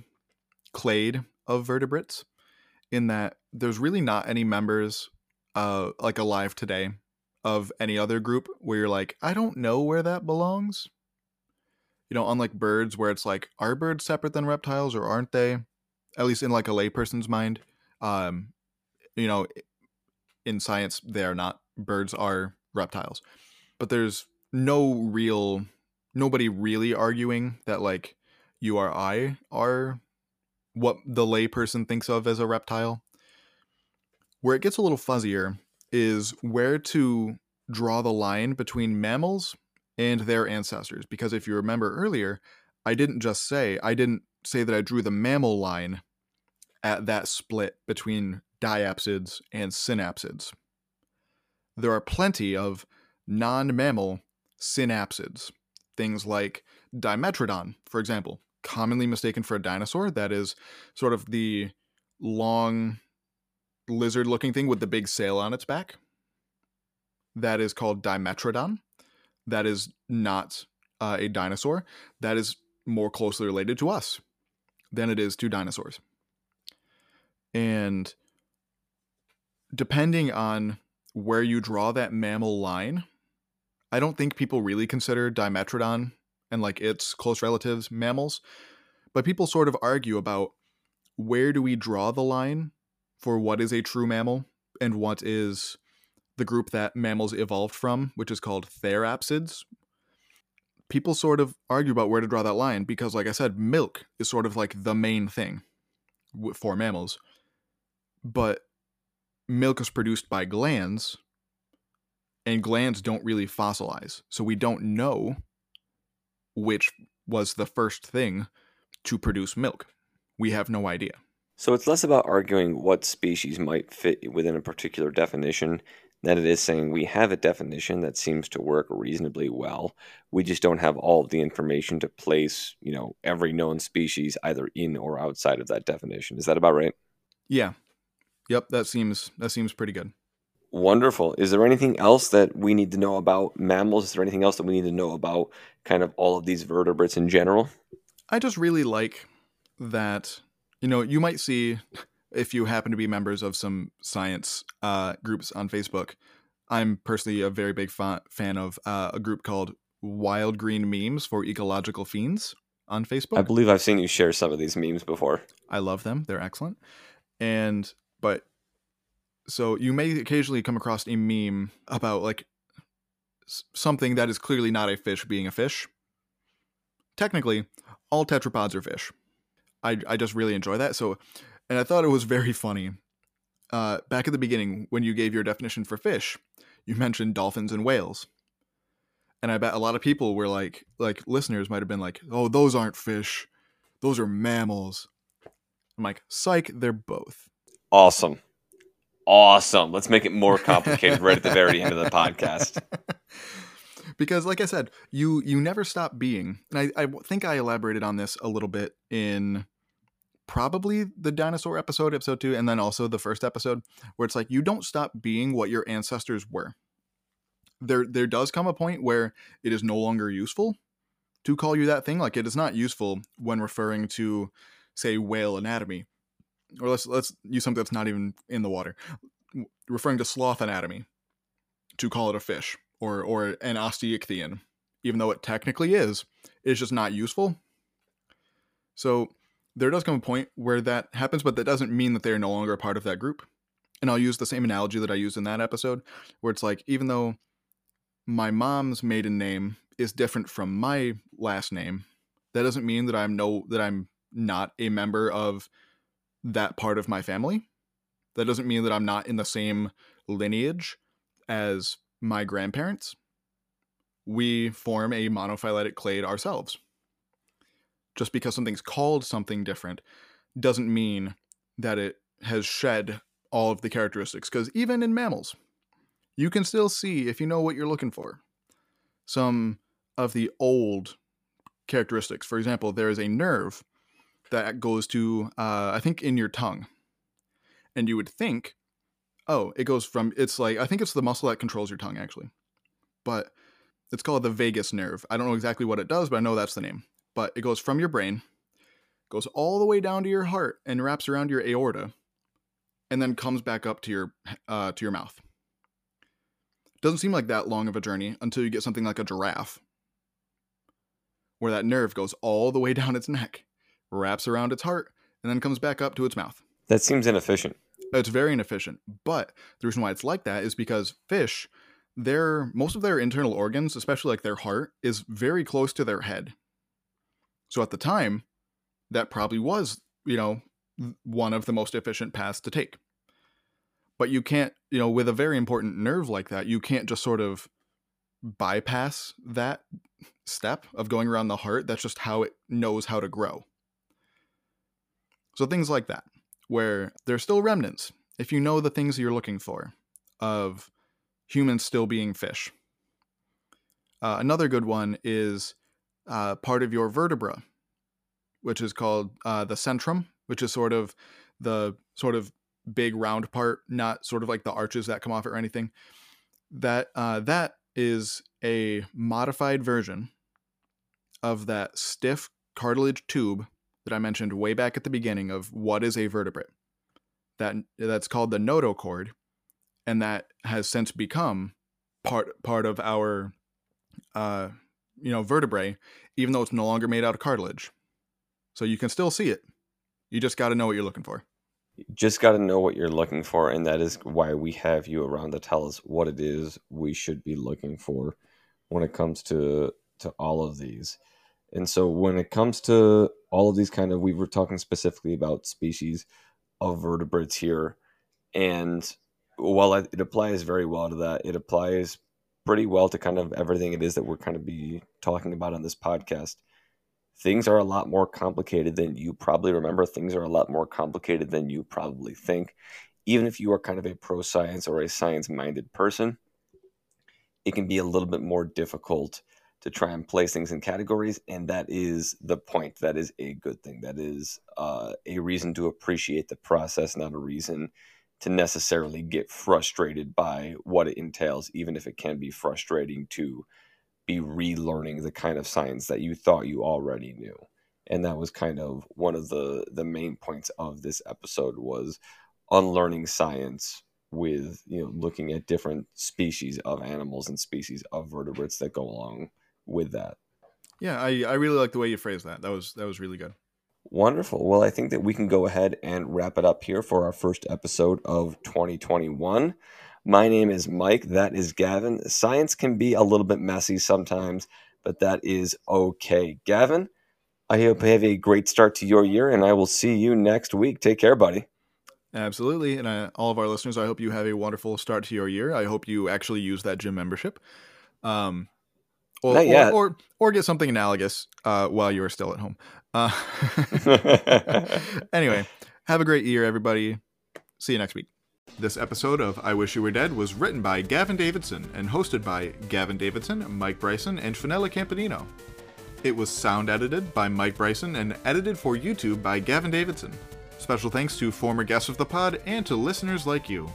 clade of vertebrates in that there's really not any members uh like alive today of any other group where you're like I don't know where that belongs. You know, unlike birds where it's like are birds separate than reptiles or aren't they? At least in like a layperson's mind. Um you know, in science they are not birds are reptiles. But there's no real nobody really arguing that like you or I are what the layperson thinks of as a reptile. Where it gets a little fuzzier is where to draw the line between mammals and their ancestors. Because if you remember earlier, I didn't just say, I didn't say that I drew the mammal line at that split between diapsids and synapsids. There are plenty of non mammal synapsids, things like Dimetrodon, for example, commonly mistaken for a dinosaur. That is sort of the long lizard looking thing with the big sail on its back. That is called Dimetrodon. That is not uh, a dinosaur. That is more closely related to us than it is to dinosaurs. And depending on where you draw that mammal line, I don't think people really consider Dimetrodon and like its close relatives, mammals. But people sort of argue about where do we draw the line for what is a true mammal and what is the group that mammals evolved from, which is called therapsids. people sort of argue about where to draw that line because, like I said, milk is sort of like the main thing for mammals. But milk is produced by glands, and glands don't really fossilize. So we don't know which was the first thing to produce milk. We have no idea. So it's less about arguing what species might fit within a particular definition than it is saying we have a definition that seems to work reasonably well. We just don't have all of the information to place, you know, every known species either in or outside of that definition. Is that about right? Yeah. Yep, that seems that seems pretty good. Wonderful. Is there anything else that we need to know about mammals? Is there anything else that we need to know about kind of all of these vertebrates in general? I just really like that, you know, you might see if you happen to be members of some science uh, groups on Facebook. I'm personally a very big fa- fan of uh, a group called Wild Green Memes for Ecological Fiends on Facebook. I believe I've seen you share some of these memes before. I love them. They're excellent. And, but, so you may occasionally come across a meme about like something that is clearly not a fish being a fish. Technically, all tetrapods are fish. I, I just really enjoy that. So, and I thought it was very funny. Uh, back at the beginning, when you gave your definition for fish, you mentioned dolphins and whales. And I bet a lot of people were like, like listeners might have been like, oh, those aren't fish. Those are mammals. I'm like, psych, they're both. Awesome. Awesome. Let's make it more complicated right at the very end of the podcast. because like I said, you you never stop being. And I, I think I elaborated on this a little bit in probably the dinosaur episode, episode two, and then also the first episode, where it's like you don't stop being what your ancestors were. There there does come a point where it is no longer useful to call you that thing. Like it is not useful when referring to, say, whale anatomy. Or let's let's use something that's not even in the water. Referring to sloth anatomy to call it a fish or or an osteichthyan, even though it technically is, it's just not useful. So there does come a point where that happens, but that doesn't mean that they are no longer a part of that group. And I'll use the same analogy that I used in that episode, where it's like, even though my mom's maiden name is different from my last name, that doesn't mean that I'm no that I'm not a member of that part of my family. That doesn't mean that I'm not in the same lineage as my grandparents. We form a monophyletic clade ourselves just because something's called something different doesn't mean that it has shed all of the characteristics. Because even in mammals, you can still see, if you know what you're looking for, some of the old characteristics. For example, there is a nerve that goes to, uh, I think, in your tongue. And you would think, oh, it goes from, it's like, I think it's the muscle that controls your tongue, actually. But it's called the vagus nerve. I don't know exactly what it does, but I know that's the name but it goes from your brain, goes all the way down to your heart and wraps around your aorta, and then comes back up to your uh, to your mouth. Doesn't seem like that long of a journey until you get something like a giraffe, where that nerve goes all the way down its neck, wraps around its heart, and then comes back up to its mouth. That seems inefficient. It's very inefficient. But the reason why it's like that is because fish, their most of their internal organs, especially like their heart, is very close to their head. So at the time, that probably was, you know, one of the most efficient paths to take. But you can't, you know, with a very important nerve like that, you can't just sort of bypass that step of going around the heart. That's just how it knows how to grow. So things like that, where there's still remnants, if you know the things you're looking for of humans still being fish. Uh, another good one is uh, part of your vertebra, which is called uh, the centrum, which is sort of the sort of big round part, not sort of like the arches that come off it or anything. That uh, that is a modified version of that stiff cartilage tube that I mentioned way back at the beginning of what is a vertebrate. That that's called the notochord, and that has since become part part of our uh, you know, vertebrae, even though it's no longer made out of cartilage. So you can still see it. You just got to know what you're looking for. just got to know what you're looking for, and that is why we have you around to tell us what it is we should be looking for when it comes to to all of these. And so when it comes to all of these kind of we were talking specifically about species of vertebrates here and while it applies very well to that, it applies pretty well to kind of everything it is that we're kind of be talking about on this podcast. Things are a lot more complicated than you probably remember. Things are a lot more complicated than you probably think. Even if you are kind of a pro science or a science minded person, it can be a little bit more difficult to try and place things in categories. And that is the point. That is a good thing. That is uh, a reason to appreciate the process, not a reason to necessarily get frustrated by what it entails, even if it can be frustrating to be relearning the kind of science that you thought you already knew. And that was kind of one of the the main points of this episode was unlearning science with you know looking at different species of animals and species of vertebrates that go along with that. Yeah, I, I really like the way you phrased that. That was that was really good. Wonderful. Well, I think that we can go ahead and wrap it up here for our first episode of 2021. My name is Mike. That is Gavin. Science can be a little bit messy sometimes, but that is okay. Gavin, I hope you have a great start to your year, and I will see you next week. Take care, buddy. Absolutely. And uh, all of our listeners, I hope you have a wonderful start to your year. I hope you actually use that gym membership. Um, or, or, or, or get something analogous uh, while you are still at home. Uh, anyway, have a great year, everybody. See you next week. This episode of I Wish You Were Dead was written by Gavin Davidson and hosted by Gavin Davidson, Mike Bryson, and Finella Campanino. It was sound edited by Mike Bryson and edited for YouTube by Gavin Davidson. Special thanks to former guests of the pod and to listeners like you.